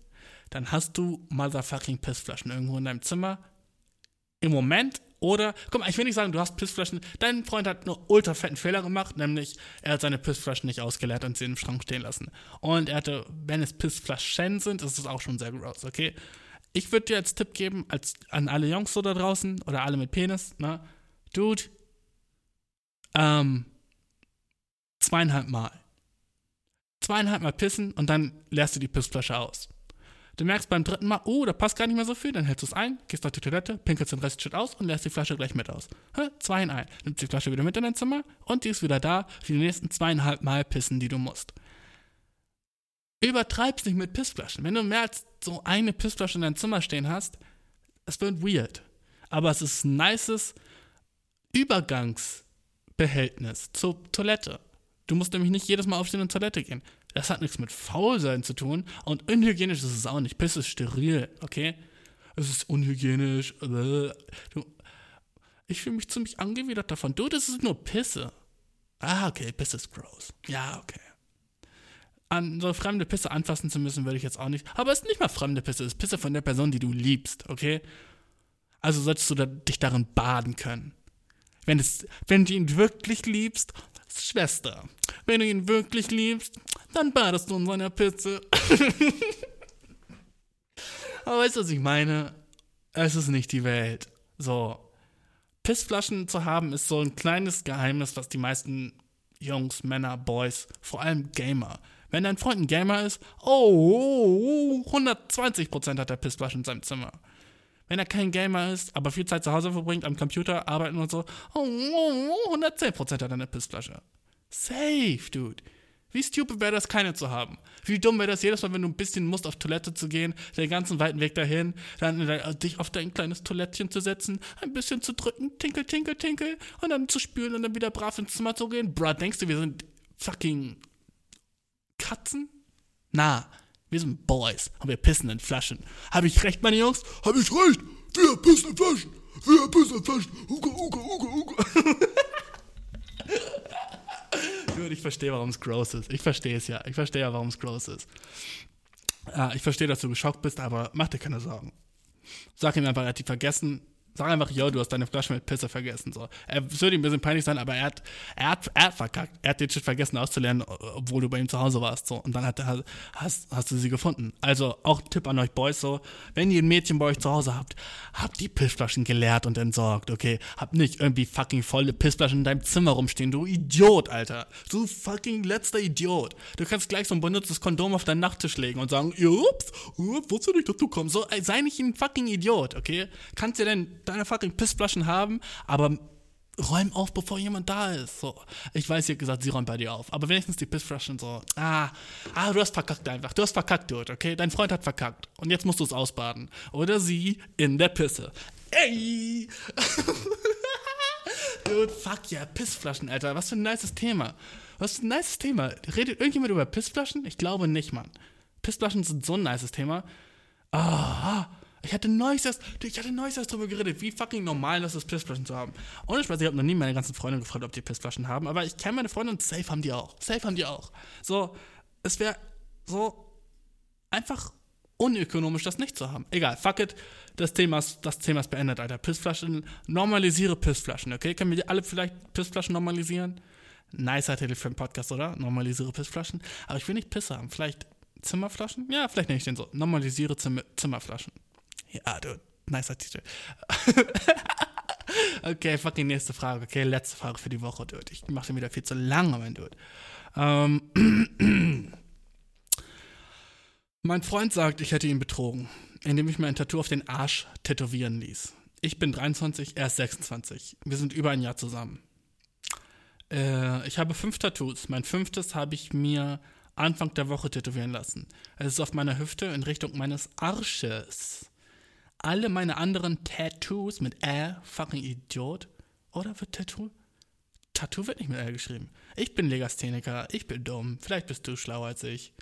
dann hast du motherfucking Pissflaschen irgendwo in deinem Zimmer. Im Moment oder, guck mal, ich will nicht sagen, du hast Pissflaschen. Dein Freund hat nur ultra fetten Fehler gemacht, nämlich er hat seine Pissflaschen nicht ausgeleert und sie im Schrank stehen lassen. Und er hatte, wenn es Pissflaschen sind, ist es auch schon sehr gross, okay? Ich würde dir als Tipp geben, als an alle Jungs so da draußen oder alle mit Penis, ne? Dude, ähm, zweieinhalb Mal. Zweieinhalb Mal pissen und dann leerst du die Pissflasche aus. Du merkst beim dritten Mal, oh, da passt gar nicht mehr so viel, dann hältst du es ein, gehst auf die Toilette, pinkelst den Rest Shit aus und lässt die Flasche gleich mit aus. Hä? Zwei in ein. Nimmst die Flasche wieder mit in dein Zimmer und die ist wieder da für die nächsten zweieinhalb Mal pissen, die du musst. Übertreib's nicht mit Pissflaschen. Wenn du mehr als so eine Pissflasche in deinem Zimmer stehen hast, es wird weird. Aber es ist ein nices Übergangsbehältnis zur Toilette. Du musst nämlich nicht jedes Mal aufstehen und Toilette gehen. Das hat nichts mit Faulsein zu tun und unhygienisch ist es auch nicht. Piss ist steril, okay? Es ist unhygienisch. ich fühle mich ziemlich angewidert davon. Du, das ist nur Pisse. Ah, okay, Pisse ist gross. Ja, okay. An so fremde Pisse anfassen zu müssen, würde ich jetzt auch nicht. Aber es ist nicht mal fremde Pisse, es ist Pisse von der Person, die du liebst, okay? Also solltest du da, dich darin baden können. Wenn, es, wenn du ihn wirklich liebst, Schwester, wenn du ihn wirklich liebst, dann badest du in seiner Pisse. Aber weißt du, was ich meine? Es ist nicht die Welt. So. Pissflaschen zu haben ist so ein kleines Geheimnis, was die meisten Jungs, Männer, Boys, vor allem Gamer. Wenn dein Freund ein Gamer ist, oh, 120% hat er Pissflaschen in seinem Zimmer. Wenn er kein Gamer ist, aber viel Zeit zu Hause verbringt, am Computer arbeiten und so, oh, 110% hat er eine Pissflasche. Safe, dude. Wie stupid wäre das, keine zu haben? Wie dumm wäre das jedes Mal, wenn du ein bisschen musst, auf Toilette zu gehen, den ganzen weiten Weg dahin, dann äh, dich auf dein kleines Toilettchen zu setzen, ein bisschen zu drücken, tinkel, tinkel, tinkel, und dann zu spülen und dann wieder brav ins Zimmer zu gehen? Bruh, denkst du, wir sind fucking Katzen? Na, wir sind Boys und wir pissen in Flaschen. Habe ich recht, meine Jungs? Hab ich recht? Wir pissen in Flaschen. Wir pissen in Flaschen. Uga, uga, uga, uga. Dude, ich verstehe, warum es gross ist. Ich verstehe es ja. Ich verstehe ja, warum es gross ist. Ah, ich verstehe, dass du geschockt bist, aber mach dir keine Sorgen. Sag ihm einfach, er hat die vergessen. Sag einfach, yo, du hast deine Flasche mit Pisse vergessen. So. Es würde ihm ein bisschen peinlich sein, aber er hat, er hat, er hat verkackt. Er hat den Shit vergessen auszulernen, obwohl du bei ihm zu Hause warst. So. Und dann hat er, hast, hast du sie gefunden. Also auch Tipp an euch Boys so, wenn ihr ein Mädchen bei euch zu Hause habt, habt die Pissflaschen geleert und entsorgt, okay? Habt nicht irgendwie fucking volle Pissflaschen in deinem Zimmer rumstehen, du Idiot, Alter. Du fucking letzter Idiot. Du kannst gleich so ein benutztes Kondom auf deinen Nachttisch legen und sagen, ups, ups wusste nicht, dass du kommst. So, ey, sei nicht ein fucking Idiot, okay? Kannst du denn deine fucking Pissflaschen haben, aber räum auf, bevor jemand da ist. So. Ich weiß, ihr habt gesagt, sie räumt bei dir auf. Aber wenigstens die Pissflaschen so. Ah, ah, du hast verkackt einfach. Du hast verkackt, Dude, okay? Dein Freund hat verkackt. Und jetzt musst du es ausbaden. Oder sie in der Pisse. Ey! Dude, fuck ja, Pissflaschen, Alter. Was für ein nices Thema. Was für ein nices Thema. Redet irgendjemand über Pissflaschen? Ich glaube nicht, Mann. Pissflaschen sind so ein nices Thema. Ah, ich hatte neues erst, ich hatte neues drüber geredet, wie fucking normal das ist, Pissflaschen zu haben. Ich weiß, ich habe noch nie meine ganzen Freunde gefragt, ob die Pissflaschen haben, aber ich kenne meine Freunde und safe haben die auch. Safe haben die auch. So, es wäre so einfach unökonomisch, das nicht zu haben. Egal, fuck it. Das Thema ist, das Thema ist beendet, Alter. Pissflaschen, normalisiere Pissflaschen, okay? Können wir alle vielleicht Pissflaschen normalisieren? Nicer Titel für einen Podcast, oder? Normalisiere Pissflaschen. Aber ich will nicht Piss haben. Vielleicht Zimmerflaschen? Ja, vielleicht nenne ich den so. Normalisiere Zimmer Zimmerflaschen. Ja, du, nicer Titel. okay, fucking nächste Frage. Okay, letzte Frage für die Woche, Dude. Ich mache den wieder viel zu lange, mein Dude. Ähm, mein Freund sagt, ich hätte ihn betrogen, indem ich mir ein Tattoo auf den Arsch tätowieren ließ. Ich bin 23, er ist 26. Wir sind über ein Jahr zusammen. Äh, ich habe fünf Tattoos. Mein fünftes habe ich mir Anfang der Woche tätowieren lassen. Es ist auf meiner Hüfte in Richtung meines Arsches. Alle meine anderen Tattoos mit R, fucking Idiot. Oder wird Tattoo? Tattoo wird nicht mit R geschrieben. Ich bin Legastheniker, ich bin dumm. Vielleicht bist du schlauer als ich.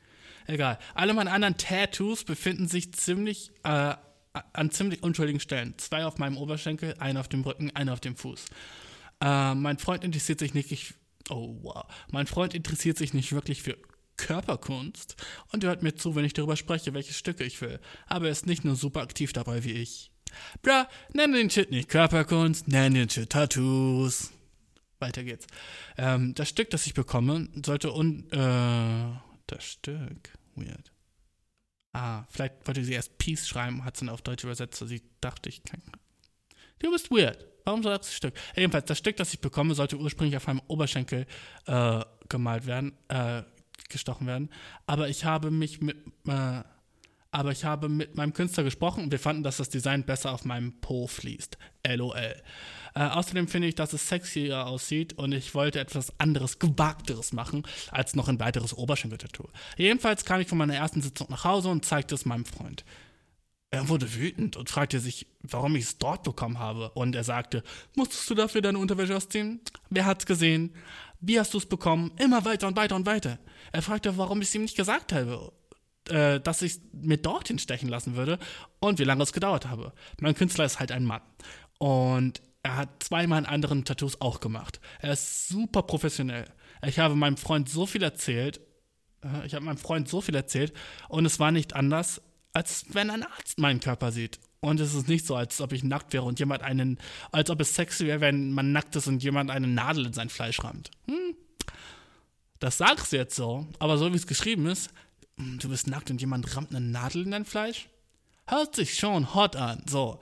Egal. Alle meine anderen Tattoos befinden sich ziemlich äh, an ziemlich unschuldigen Stellen. Zwei auf meinem Oberschenkel, einer auf dem Rücken, einer auf dem Fuß. Äh, mein Freund interessiert sich nicht. Ich, oh wow. Mein Freund interessiert sich nicht wirklich für Körperkunst und hört mir zu, wenn ich darüber spreche, welche Stücke ich will. Aber er ist nicht nur super aktiv dabei wie ich. Bra, nenn den Shit nicht Körperkunst, nenn den Shit Tattoos. Weiter geht's. Ähm, das Stück, das ich bekomme, sollte un. Äh, das Stück. Weird. Ah, vielleicht wollte sie erst Peace schreiben, hat es dann auf Deutsch übersetzt, so sie dachte, ich kann. Du bist weird. Warum soll das Stück? Jedenfalls, das Stück, das ich bekomme, sollte ursprünglich auf meinem Oberschenkel äh, gemalt werden, äh, gestochen werden. Aber ich habe mich mit, äh, aber ich habe mit meinem Künstler gesprochen und wir fanden, dass das Design besser auf meinem Po fließt. LOL. Äh, außerdem finde ich, dass es sexier aussieht und ich wollte etwas anderes, gewagteres machen, als noch ein weiteres Oberschenkel-Tattoo. Jedenfalls kam ich von meiner ersten Sitzung nach Hause und zeigte es meinem Freund. Er wurde wütend und fragte sich, warum ich es dort bekommen habe. Und er sagte, musstest du dafür deine Unterwäsche ausziehen? Wer hat's gesehen? Wie hast du es bekommen? Immer weiter und weiter und weiter. Er fragte, warum ich es ihm nicht gesagt habe, äh, dass ich mir dorthin stechen lassen würde und wie lange es gedauert habe. Mein Künstler ist halt ein Mann. Und er hat zwei meiner anderen Tattoos auch gemacht. Er ist super professionell. Ich habe meinem Freund so viel erzählt. äh, Ich habe meinem Freund so viel erzählt und es war nicht anders, als wenn ein Arzt meinen Körper sieht. Und es ist nicht so, als ob ich nackt wäre und jemand einen, als ob es sexy wäre, wenn man nackt ist und jemand eine Nadel in sein Fleisch rammt. Hm. Das sagst du jetzt so, aber so wie es geschrieben ist, hm, du bist nackt und jemand rammt eine Nadel in dein Fleisch? Hört sich schon hot an, so.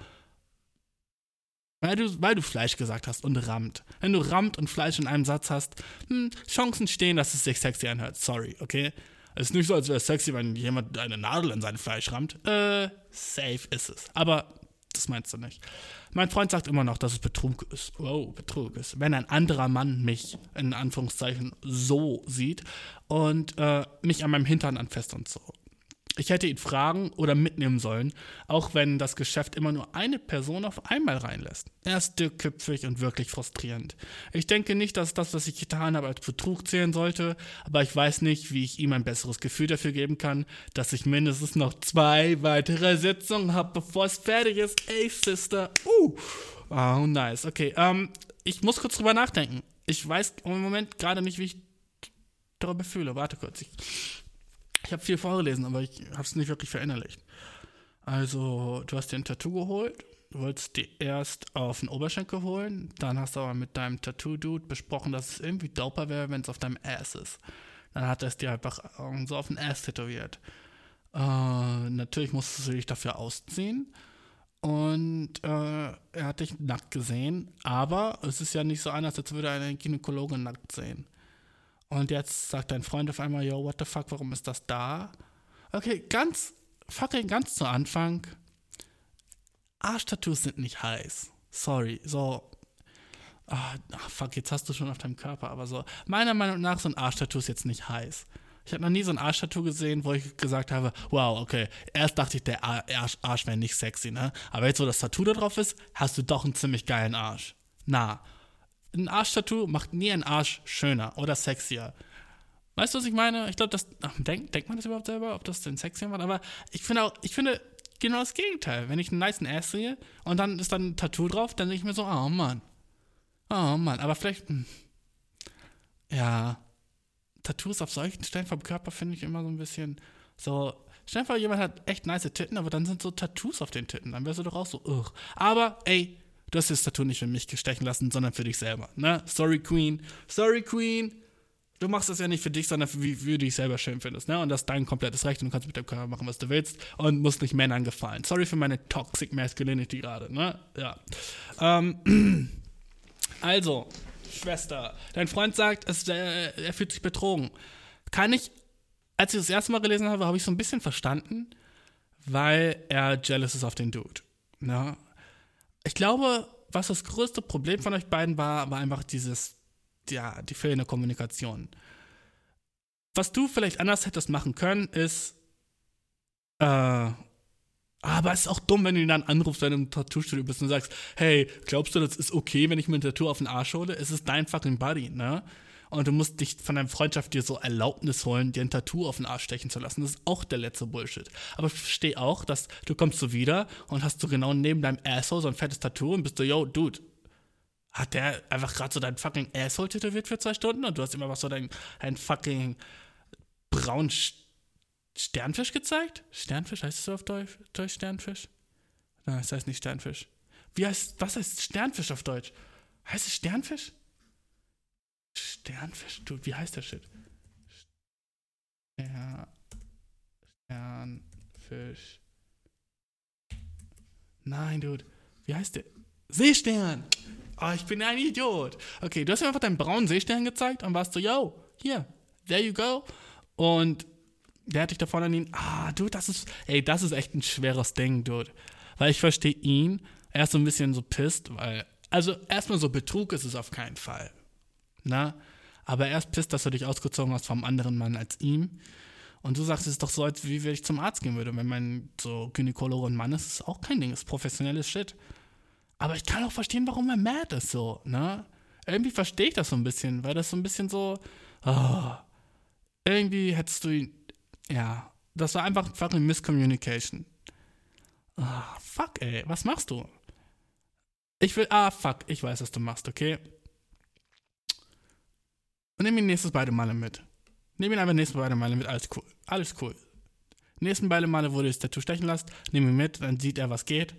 Weil du, weil du Fleisch gesagt hast und rammt. Wenn du rammt und Fleisch in einem Satz hast, hm, Chancen stehen, dass es sich sexy anhört. Sorry, okay? Es ist nicht so, als wäre es sexy, wenn jemand eine Nadel in sein Fleisch rammt. Äh, safe ist es. Aber das meinst du nicht. Mein Freund sagt immer noch, dass es Betrug ist. Wow, Betrug ist. Wenn ein anderer Mann mich, in Anführungszeichen, so sieht und äh, mich an meinem Hintern anfasst und so. Ich hätte ihn fragen oder mitnehmen sollen, auch wenn das Geschäft immer nur eine Person auf einmal reinlässt. Er ist dickköpfig und wirklich frustrierend. Ich denke nicht, dass das, was ich getan habe, als Betrug zählen sollte, aber ich weiß nicht, wie ich ihm ein besseres Gefühl dafür geben kann, dass ich mindestens noch zwei weitere Sitzungen habe, bevor es fertig ist. Ey, Sister. Uh. Oh, nice. Okay, ähm, ich muss kurz drüber nachdenken. Ich weiß im Moment gerade nicht, wie ich darüber fühle. Warte kurz. Ich ich habe viel vorgelesen, aber ich habe es nicht wirklich verinnerlicht. Also, du hast dir ein Tattoo geholt, du wolltest dir erst auf den Oberschenkel holen, dann hast du aber mit deinem Tattoo-Dude besprochen, dass es irgendwie doper wäre, wenn es auf deinem Ass ist. Dann hat er es dir einfach so auf den Ass tätowiert. Äh, natürlich musstest du dich dafür ausziehen. Und äh, er hat dich nackt gesehen, aber es ist ja nicht so anders, als würde er einen Gynäkologen nackt sehen. Und jetzt sagt dein Freund auf einmal, yo, what the fuck, warum ist das da? Okay, ganz, fucking ganz zu Anfang. Arschtattoos sind nicht heiß. Sorry, so. Ah, ah, fuck, jetzt hast du schon auf deinem Körper, aber so. Meiner Meinung nach sind Arschtattoos jetzt nicht heiß. Ich habe noch nie so ein Arschtattoo gesehen, wo ich gesagt habe, wow, okay, erst dachte ich, der Ar- Arsch, Arsch wäre nicht sexy, ne? Aber jetzt, wo das Tattoo da drauf ist, hast du doch einen ziemlich geilen Arsch. Na, ein Arschtattoo macht nie einen Arsch schöner oder sexier. Weißt du, was ich meine? Ich glaube, das. Ach, denkt, denkt man das überhaupt selber, ob das denn sexier macht? Aber ich finde auch, ich finde genau das Gegenteil. Wenn ich einen niceen Ass sehe und dann ist dann ein Tattoo drauf, dann denke ich mir so, oh Mann. Oh Mann. Aber vielleicht. hm, Ja. Tattoos auf solchen Stellen vom Körper finde ich immer so ein bisschen so. Stell dir vor, jemand hat echt nice Titten, aber dann sind so Tattoos auf den Titten. Dann wärst du doch auch so, ugh. Aber, ey, du hast das Tattoo nicht für mich gestechen lassen, sondern für dich selber. Ne? Sorry, Queen. Sorry, Queen. Du machst das ja nicht für dich, sondern für wie, wie du dich selber schön findest. Ne? Und das ist dein komplettes Recht und du kannst mit dem Körper machen, was du willst und musst nicht Männern gefallen. Sorry für meine Toxic Masculinity gerade. Ne? Ja. Ähm, also, Schwester, dein Freund sagt, es, äh, er fühlt sich betrogen. Kann ich, als ich das erste Mal gelesen habe, habe ich so ein bisschen verstanden, weil er jealous ist auf den Dude. Ne? Ich glaube, was das größte Problem von euch beiden war, war einfach dieses, ja, die fehlende Kommunikation. Was du vielleicht anders hättest machen können, ist, äh, aber es ist auch dumm, wenn du ihn dann anrufst, wenn du im Tattoo-Studio bist und sagst, hey, glaubst du, das ist okay, wenn ich mir ein Tattoo auf den Arsch hole? Es ist dein fucking Buddy, ne? Und du musst dich von deinem Freundschaft dir so Erlaubnis holen, dir ein Tattoo auf den Arsch stechen zu lassen. Das ist auch der letzte Bullshit. Aber ich verstehe auch, dass du kommst so wieder und hast so genau neben deinem Asshole so ein fettes Tattoo und bist so, yo, Dude, hat der einfach gerade so dein fucking Asshole tätowiert für zwei Stunden und du hast ihm einfach so dein, dein fucking braunen Sch- Sternfisch gezeigt? Sternfisch, heißt es so auf Deutsch, Deutsch Sternfisch? Nein, es heißt nicht Sternfisch. Wie heißt, was heißt Sternfisch auf Deutsch? Heißt es Sternfisch? Sternfisch, du, wie heißt der Shit? Stern, Sternfisch. Nein, Dude. Wie heißt der? Seestern! Oh, ich bin ein Idiot. Okay, du hast mir einfach deinen braunen Seestern gezeigt und warst so, yo, hier, there you go. Und der hat dich da vorne an ihn, ah, Dude, das ist, ey, das ist echt ein schweres Ding, Dude. Weil ich verstehe ihn, er ist so ein bisschen so pisst, weil, also erstmal so Betrug ist es auf keinen Fall. Na? Aber er ist pisst, dass du dich ausgezogen hast vom anderen Mann als ihm. Und du sagst, es ist doch so, als wie wenn ich zum Arzt gehen würde. Wenn mein so Gynäkologe und Mann ist, ist auch kein Ding, ist professionelles Shit. Aber ich kann auch verstehen, warum er mad ist so, ne? Irgendwie verstehe ich das so ein bisschen, weil das so ein bisschen so, ah, irgendwie hättest du ihn, ja, das war einfach fucking Miscommunication. Ah, fuck, ey, was machst du? Ich will, ah, fuck, ich weiß, was du machst, okay? Und nimm ihn nächstes beide Male mit. Nimm ihn einfach nächstes beide Male mit, alles cool. Alles cool. Nächsten beide Male, wo du das Tattoo stechen lässt, nimm ihn mit, dann sieht er, was geht.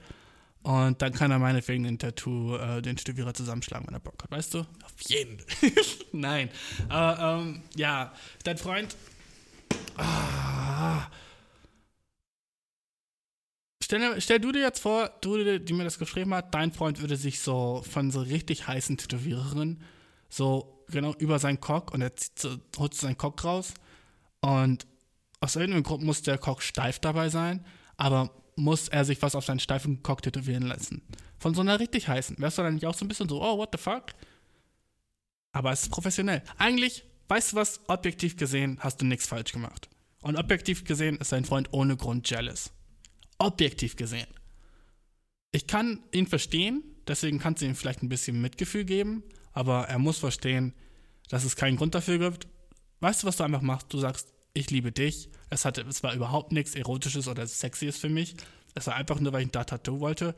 Und dann kann er meinetwegen den Tattoo, äh, den Tätowierer zusammenschlagen, wenn er Bock hat, weißt du? Auf jeden. Nein. Aber, ähm, ja, dein Freund. Ah. Stell, dir- stell du dir jetzt vor, du, die mir das geschrieben hat, dein Freund würde sich so von so richtig heißen Tätowiererinnen so genau über seinen Cock und er zieht so, holt seinen Cock raus und aus irgendeinem Grund muss der Cock steif dabei sein, aber muss er sich was auf seinen steifen Cock tätowieren lassen. Von so einer richtig heißen. Wärst du dann nicht auch so ein bisschen so, oh, what the fuck? Aber es ist professionell. Eigentlich, weißt du was, objektiv gesehen hast du nichts falsch gemacht. Und objektiv gesehen ist dein Freund ohne Grund jealous. Objektiv gesehen. Ich kann ihn verstehen, deswegen kannst du ihm vielleicht ein bisschen Mitgefühl geben, aber er muss verstehen, dass es keinen Grund dafür gibt. Weißt du, was du einfach machst? Du sagst, ich liebe dich. Es, hatte, es war überhaupt nichts Erotisches oder Sexyes für mich. Es war einfach nur, weil ich ein Tattoo wollte.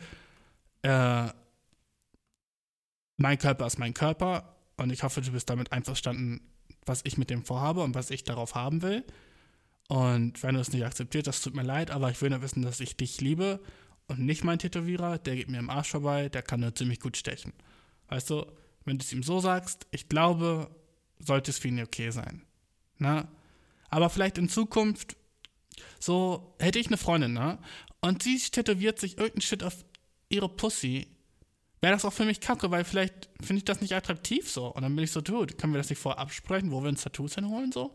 Äh, mein Körper ist mein Körper und ich hoffe, du bist damit einverstanden, was ich mit dem vorhabe und was ich darauf haben will. Und wenn du es nicht akzeptierst, das tut mir leid, aber ich will nur wissen, dass ich dich liebe und nicht mein Tätowierer, der geht mir im Arsch vorbei, der kann nur ziemlich gut stechen. Weißt du, wenn du es ihm so sagst, ich glaube, sollte es für ihn okay sein. Na? Aber vielleicht in Zukunft, so hätte ich eine Freundin, ne? Und sie tätowiert sich irgendeinen Shit auf ihre Pussy, wäre das auch für mich kacke, weil vielleicht finde ich das nicht attraktiv so. Und dann bin ich so, dude, können wir das nicht vorher absprechen, wo wir uns Tattoos hinholen so?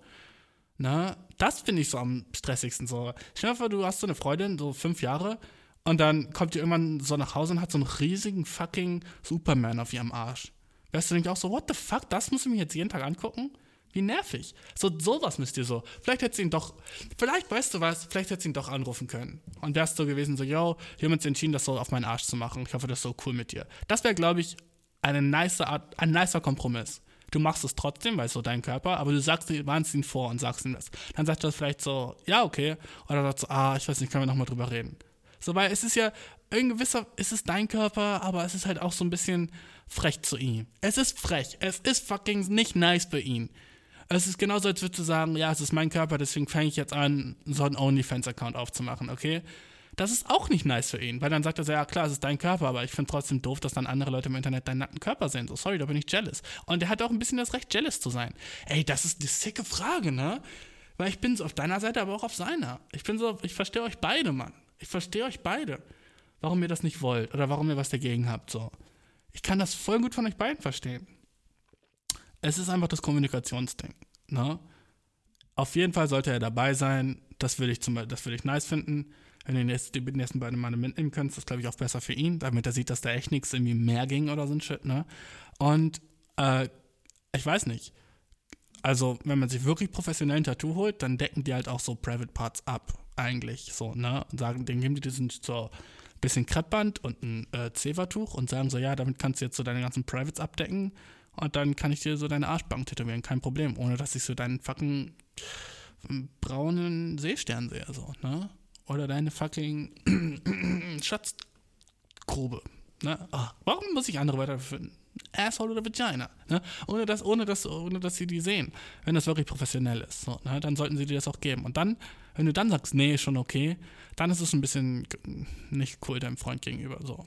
Na, das finde ich so am stressigsten so. Stell dir vor, du hast so eine Freundin, so fünf Jahre, und dann kommt die irgendwann so nach Hause und hat so einen riesigen fucking Superman auf ihrem Arsch. Wärst du nicht auch so, what the fuck, das muss ich mir jetzt jeden Tag angucken? Wie nervig. So, sowas müsst ihr so. Vielleicht hättest du ihn doch, vielleicht, weißt du was, vielleicht hättest du ihn doch anrufen können. Und wärst so gewesen, so, yo, wir haben uns entschieden, das so auf meinen Arsch zu machen. Ich hoffe, das ist so cool mit dir. Das wäre, glaube ich, eine nice Art, ein nicer Kompromiss. Du machst es trotzdem, weil es so dein Körper, aber du sagst, warnst ihn vor und sagst ihm das. Dann sagt er vielleicht so, ja, okay. Oder sagt so, ah, ich weiß nicht, können wir nochmal drüber reden. So, weil es ist ja, in gewisser, es ist dein Körper, aber es ist halt auch so ein bisschen frech zu ihm. Es ist frech. Es ist fucking nicht nice für ihn. Es ist genauso, als würdest du sagen, ja, es ist mein Körper, deswegen fange ich jetzt an, so einen OnlyFans-Account aufzumachen, okay? Das ist auch nicht nice für ihn, weil dann sagt er so, ja klar, es ist dein Körper, aber ich finde trotzdem doof, dass dann andere Leute im Internet deinen nackten Körper sehen. So, sorry, da bin ich jealous. Und er hat auch ein bisschen das Recht, jealous zu sein. Ey, das ist eine sicke Frage, ne? Weil ich bin so auf deiner Seite, aber auch auf seiner. Ich bin so, ich verstehe euch beide, Mann. Ich verstehe euch beide. Warum ihr das nicht wollt oder warum ihr was dagegen habt, so. Ich kann das voll gut von euch beiden verstehen. Es ist einfach das Kommunikationsding, ne? Auf jeden Fall sollte er dabei sein. Das würde ich zum ich nice finden. Wenn du die nächsten, beiden Male mitnehmen könntest, das glaube ich auch besser für ihn, damit er sieht, dass da echt nichts irgendwie mehr ging oder so ein Shit, ne? Und äh, ich weiß nicht. Also, wenn man sich wirklich professionell ein Tattoo holt, dann decken die halt auch so Private Parts ab, eigentlich, so, ne? Und sagen, dann geben die diesen so bisschen Kreppband und ein äh, Zevertuch und sagen so, ja, damit kannst du jetzt so deine ganzen Privates abdecken Und dann kann ich dir so deine Arschbank tätowieren, kein Problem, ohne dass ich so deinen fucking braunen Seestern sehe, so, ne? Oder deine fucking Schatzgrube, ne? Ah, warum muss ich andere weiterfinden? Asshole oder Vagina, ne? Ohne dass, ohne dass, ohne dass sie die sehen. Wenn das wirklich professionell ist, so, ne? Dann sollten sie dir das auch geben. Und dann, wenn du dann sagst, nee, ist schon okay, dann ist es ein bisschen nicht cool deinem Freund gegenüber, so.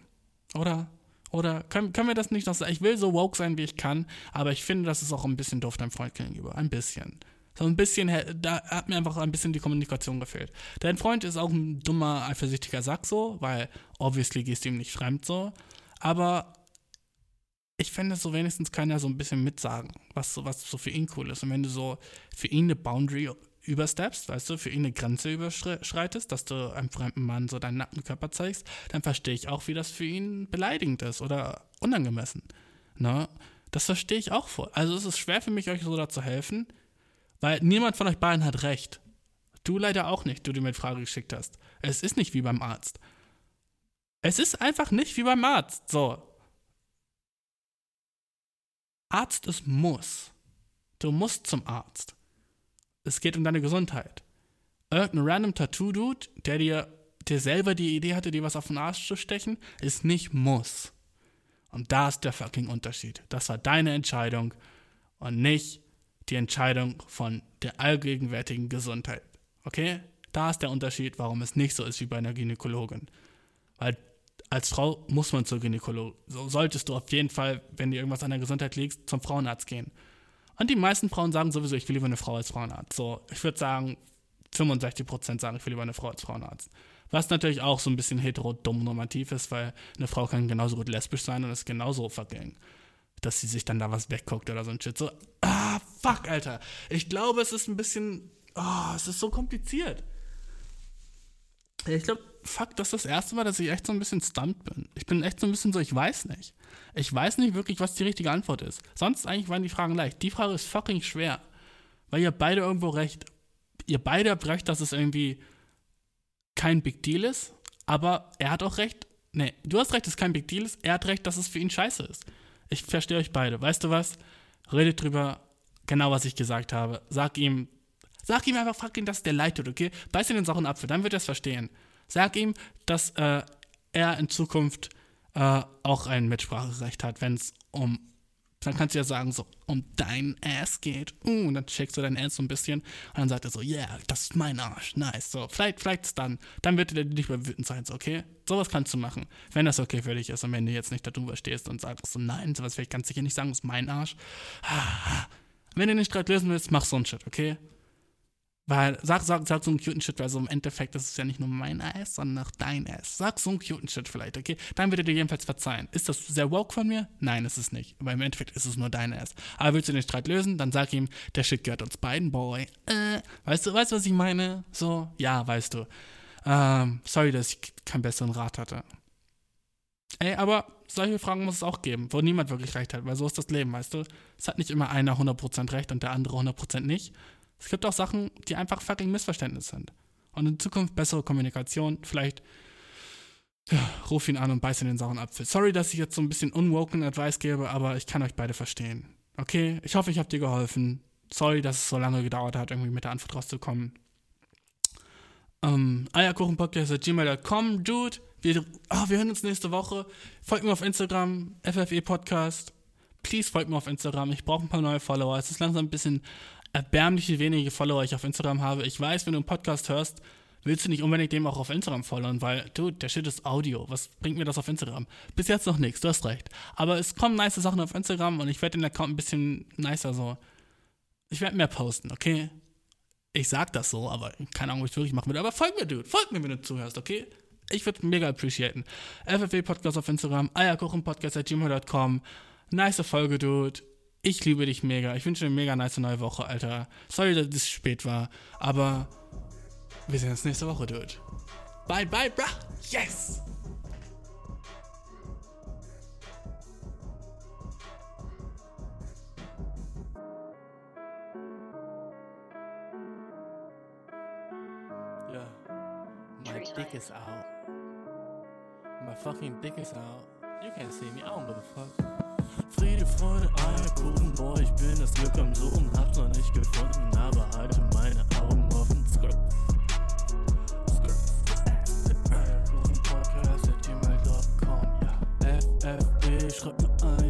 Oder? Oder können, können wir das nicht noch sagen? Ich will so woke sein, wie ich kann, aber ich finde, das ist auch ein bisschen doof deinem Freund gegenüber. Ein bisschen. So ein bisschen, da hat mir einfach ein bisschen die Kommunikation gefehlt. Dein Freund ist auch ein dummer, eifersüchtiger Sack so, weil obviously gehst du ihm nicht fremd so. Aber ich fände so wenigstens kann er so ein bisschen mitsagen, was so, was so für ihn cool ist. Und wenn du so für ihn eine Boundary übersteppst, weißt du, für ihn eine Grenze überschreitest, dass du einem fremden Mann so deinen nackten Körper zeigst, dann verstehe ich auch, wie das für ihn beleidigend ist oder unangemessen. Ne? Das verstehe ich auch vor. Also es ist schwer für mich, euch so da zu helfen, weil niemand von euch beiden hat recht. Du leider auch nicht, du dir mit Frage geschickt hast. Es ist nicht wie beim Arzt. Es ist einfach nicht wie beim Arzt. So. Arzt ist muss. Du musst zum Arzt. Es geht um deine Gesundheit. Irgendein random Tattoo-Dude, der dir, der selber die Idee hatte, dir was auf den Arsch zu stechen, ist nicht muss. Und da ist der fucking Unterschied. Das war deine Entscheidung und nicht die Entscheidung von der allgegenwärtigen Gesundheit. Okay? Da ist der Unterschied, warum es nicht so ist wie bei einer Gynäkologin. Weil als Frau muss man zur Gynäkologin. So solltest du auf jeden Fall, wenn dir irgendwas an der Gesundheit liegt, zum Frauenarzt gehen. Und die meisten Frauen sagen sowieso, ich will lieber eine Frau als Frauenarzt. So, ich würde sagen, 65% sagen, ich will lieber eine Frau als Frauenarzt. Was natürlich auch so ein bisschen hetero-dumm normativ ist, weil eine Frau kann genauso gut lesbisch sein und ist genauso fucking, dass sie sich dann da was wegguckt oder so ein Shit. So, ah, fuck, Alter. Ich glaube, es ist ein bisschen, oh, es ist so kompliziert. Ich glaube, fuck, das ist das erste Mal, dass ich echt so ein bisschen stumped bin. Ich bin echt so ein bisschen so, ich weiß nicht. Ich weiß nicht wirklich, was die richtige Antwort ist. Sonst eigentlich waren die Fragen leicht. Die Frage ist fucking schwer. Weil ihr beide irgendwo recht. Ihr beide habt recht, dass es irgendwie kein Big Deal ist. Aber er hat auch recht. Nee, du hast recht, dass es kein Big Deal ist. Er hat recht, dass es für ihn scheiße ist. Ich verstehe euch beide. Weißt du was? Redet drüber. Genau, was ich gesagt habe. Sag ihm, Sag ihm einfach, frag ihn, dass der leid tut, okay? Beiß ihn den Sachen Apfel, dann wird er es verstehen. Sag ihm, dass äh, er in Zukunft äh, auch ein Mitspracherecht hat, wenn es um, dann kannst du ja sagen, so, um dein Ass geht. Uh, und dann checkst du dein Ass so ein bisschen und dann sagt er so, yeah, das ist mein Arsch, nice. So, vielleicht, vielleicht dann, dann wird er nicht mehr wütend sein, so, okay? Sowas kannst du machen, wenn das okay für dich ist und wenn du jetzt nicht darüber stehst und sagst so, nein, sowas werde ich ganz sicher nicht sagen, das ist mein Arsch. Wenn du den Streit lösen willst, mach so ein Shit, okay? Weil, sag, sag, sag so einen cuten Shit, weil so im Endeffekt ist es ja nicht nur mein Ass, sondern auch dein Ass. Sag so einen cuten Shit vielleicht, okay? Dann wird er dir jedenfalls verzeihen. Ist das sehr woke von mir? Nein, ist es nicht. Aber im Endeffekt ist es nur dein Ass. Aber willst du den Streit lösen, dann sag ihm, der Shit gehört uns beiden, boy. Äh, weißt du, weißt du, was ich meine? So, ja, weißt du. Ähm, sorry, dass ich keinen besseren Rat hatte. Ey, aber solche Fragen muss es auch geben, wo niemand wirklich recht hat, weil so ist das Leben, weißt du? Es hat nicht immer einer 100% recht und der andere 100% nicht. Es gibt auch Sachen, die einfach fucking Missverständnis sind. Und in Zukunft bessere Kommunikation, vielleicht ja, ruf ihn an und beiß in den sauren Apfel. Sorry, dass ich jetzt so ein bisschen unwoken Advice gebe, aber ich kann euch beide verstehen. Okay, ich hoffe, ich habe dir geholfen. Sorry, dass es so lange gedauert hat, irgendwie mit der Antwort rauszukommen. Ähm, eierkuchenpodcast.gmail.com, Dude. Wir, oh, wir hören uns nächste Woche. Folgt mir auf Instagram, FFE Podcast. Please folgt mir auf Instagram. Ich brauche ein paar neue Follower. Es ist langsam ein bisschen erbärmliche wenige Follower ich auf Instagram habe. Ich weiß, wenn du einen Podcast hörst, willst du nicht unbedingt dem auch auf Instagram folgen, weil, du, der Shit ist Audio. Was bringt mir das auf Instagram? Bis jetzt noch nichts, du hast recht. Aber es kommen nice Sachen auf Instagram und ich werde den Account ein bisschen nicer so. Ich werde mehr posten, okay? Ich sag das so, aber keine Ahnung, ob ich wirklich machen will. Aber folg mir, Dude. Folg mir, wenn du zuhörst, okay? Ich würde mega appreciaten. FFW Podcast auf Instagram, eierkuchenpodcast.gmail.com. Nice Folge, Dude. Ich liebe dich mega. Ich wünsche dir eine mega nice neue Woche, Alter. Sorry, dass es spät war, aber wir sehen uns nächste Woche, Dude. Bye, bye, bruh. Yes! Yeah. My dick is out. My fucking dick is out. You can't see me. I don't give a fuck. Friede, Freude, Eierkuchen, boah, ich bin das Glück am Suchen, hab's noch nicht gefunden, aber halte meine Augen offen. Skirt. Skirt. Eierkuchen Podcast at gmail.com, ja. FFB, schreib mir ein.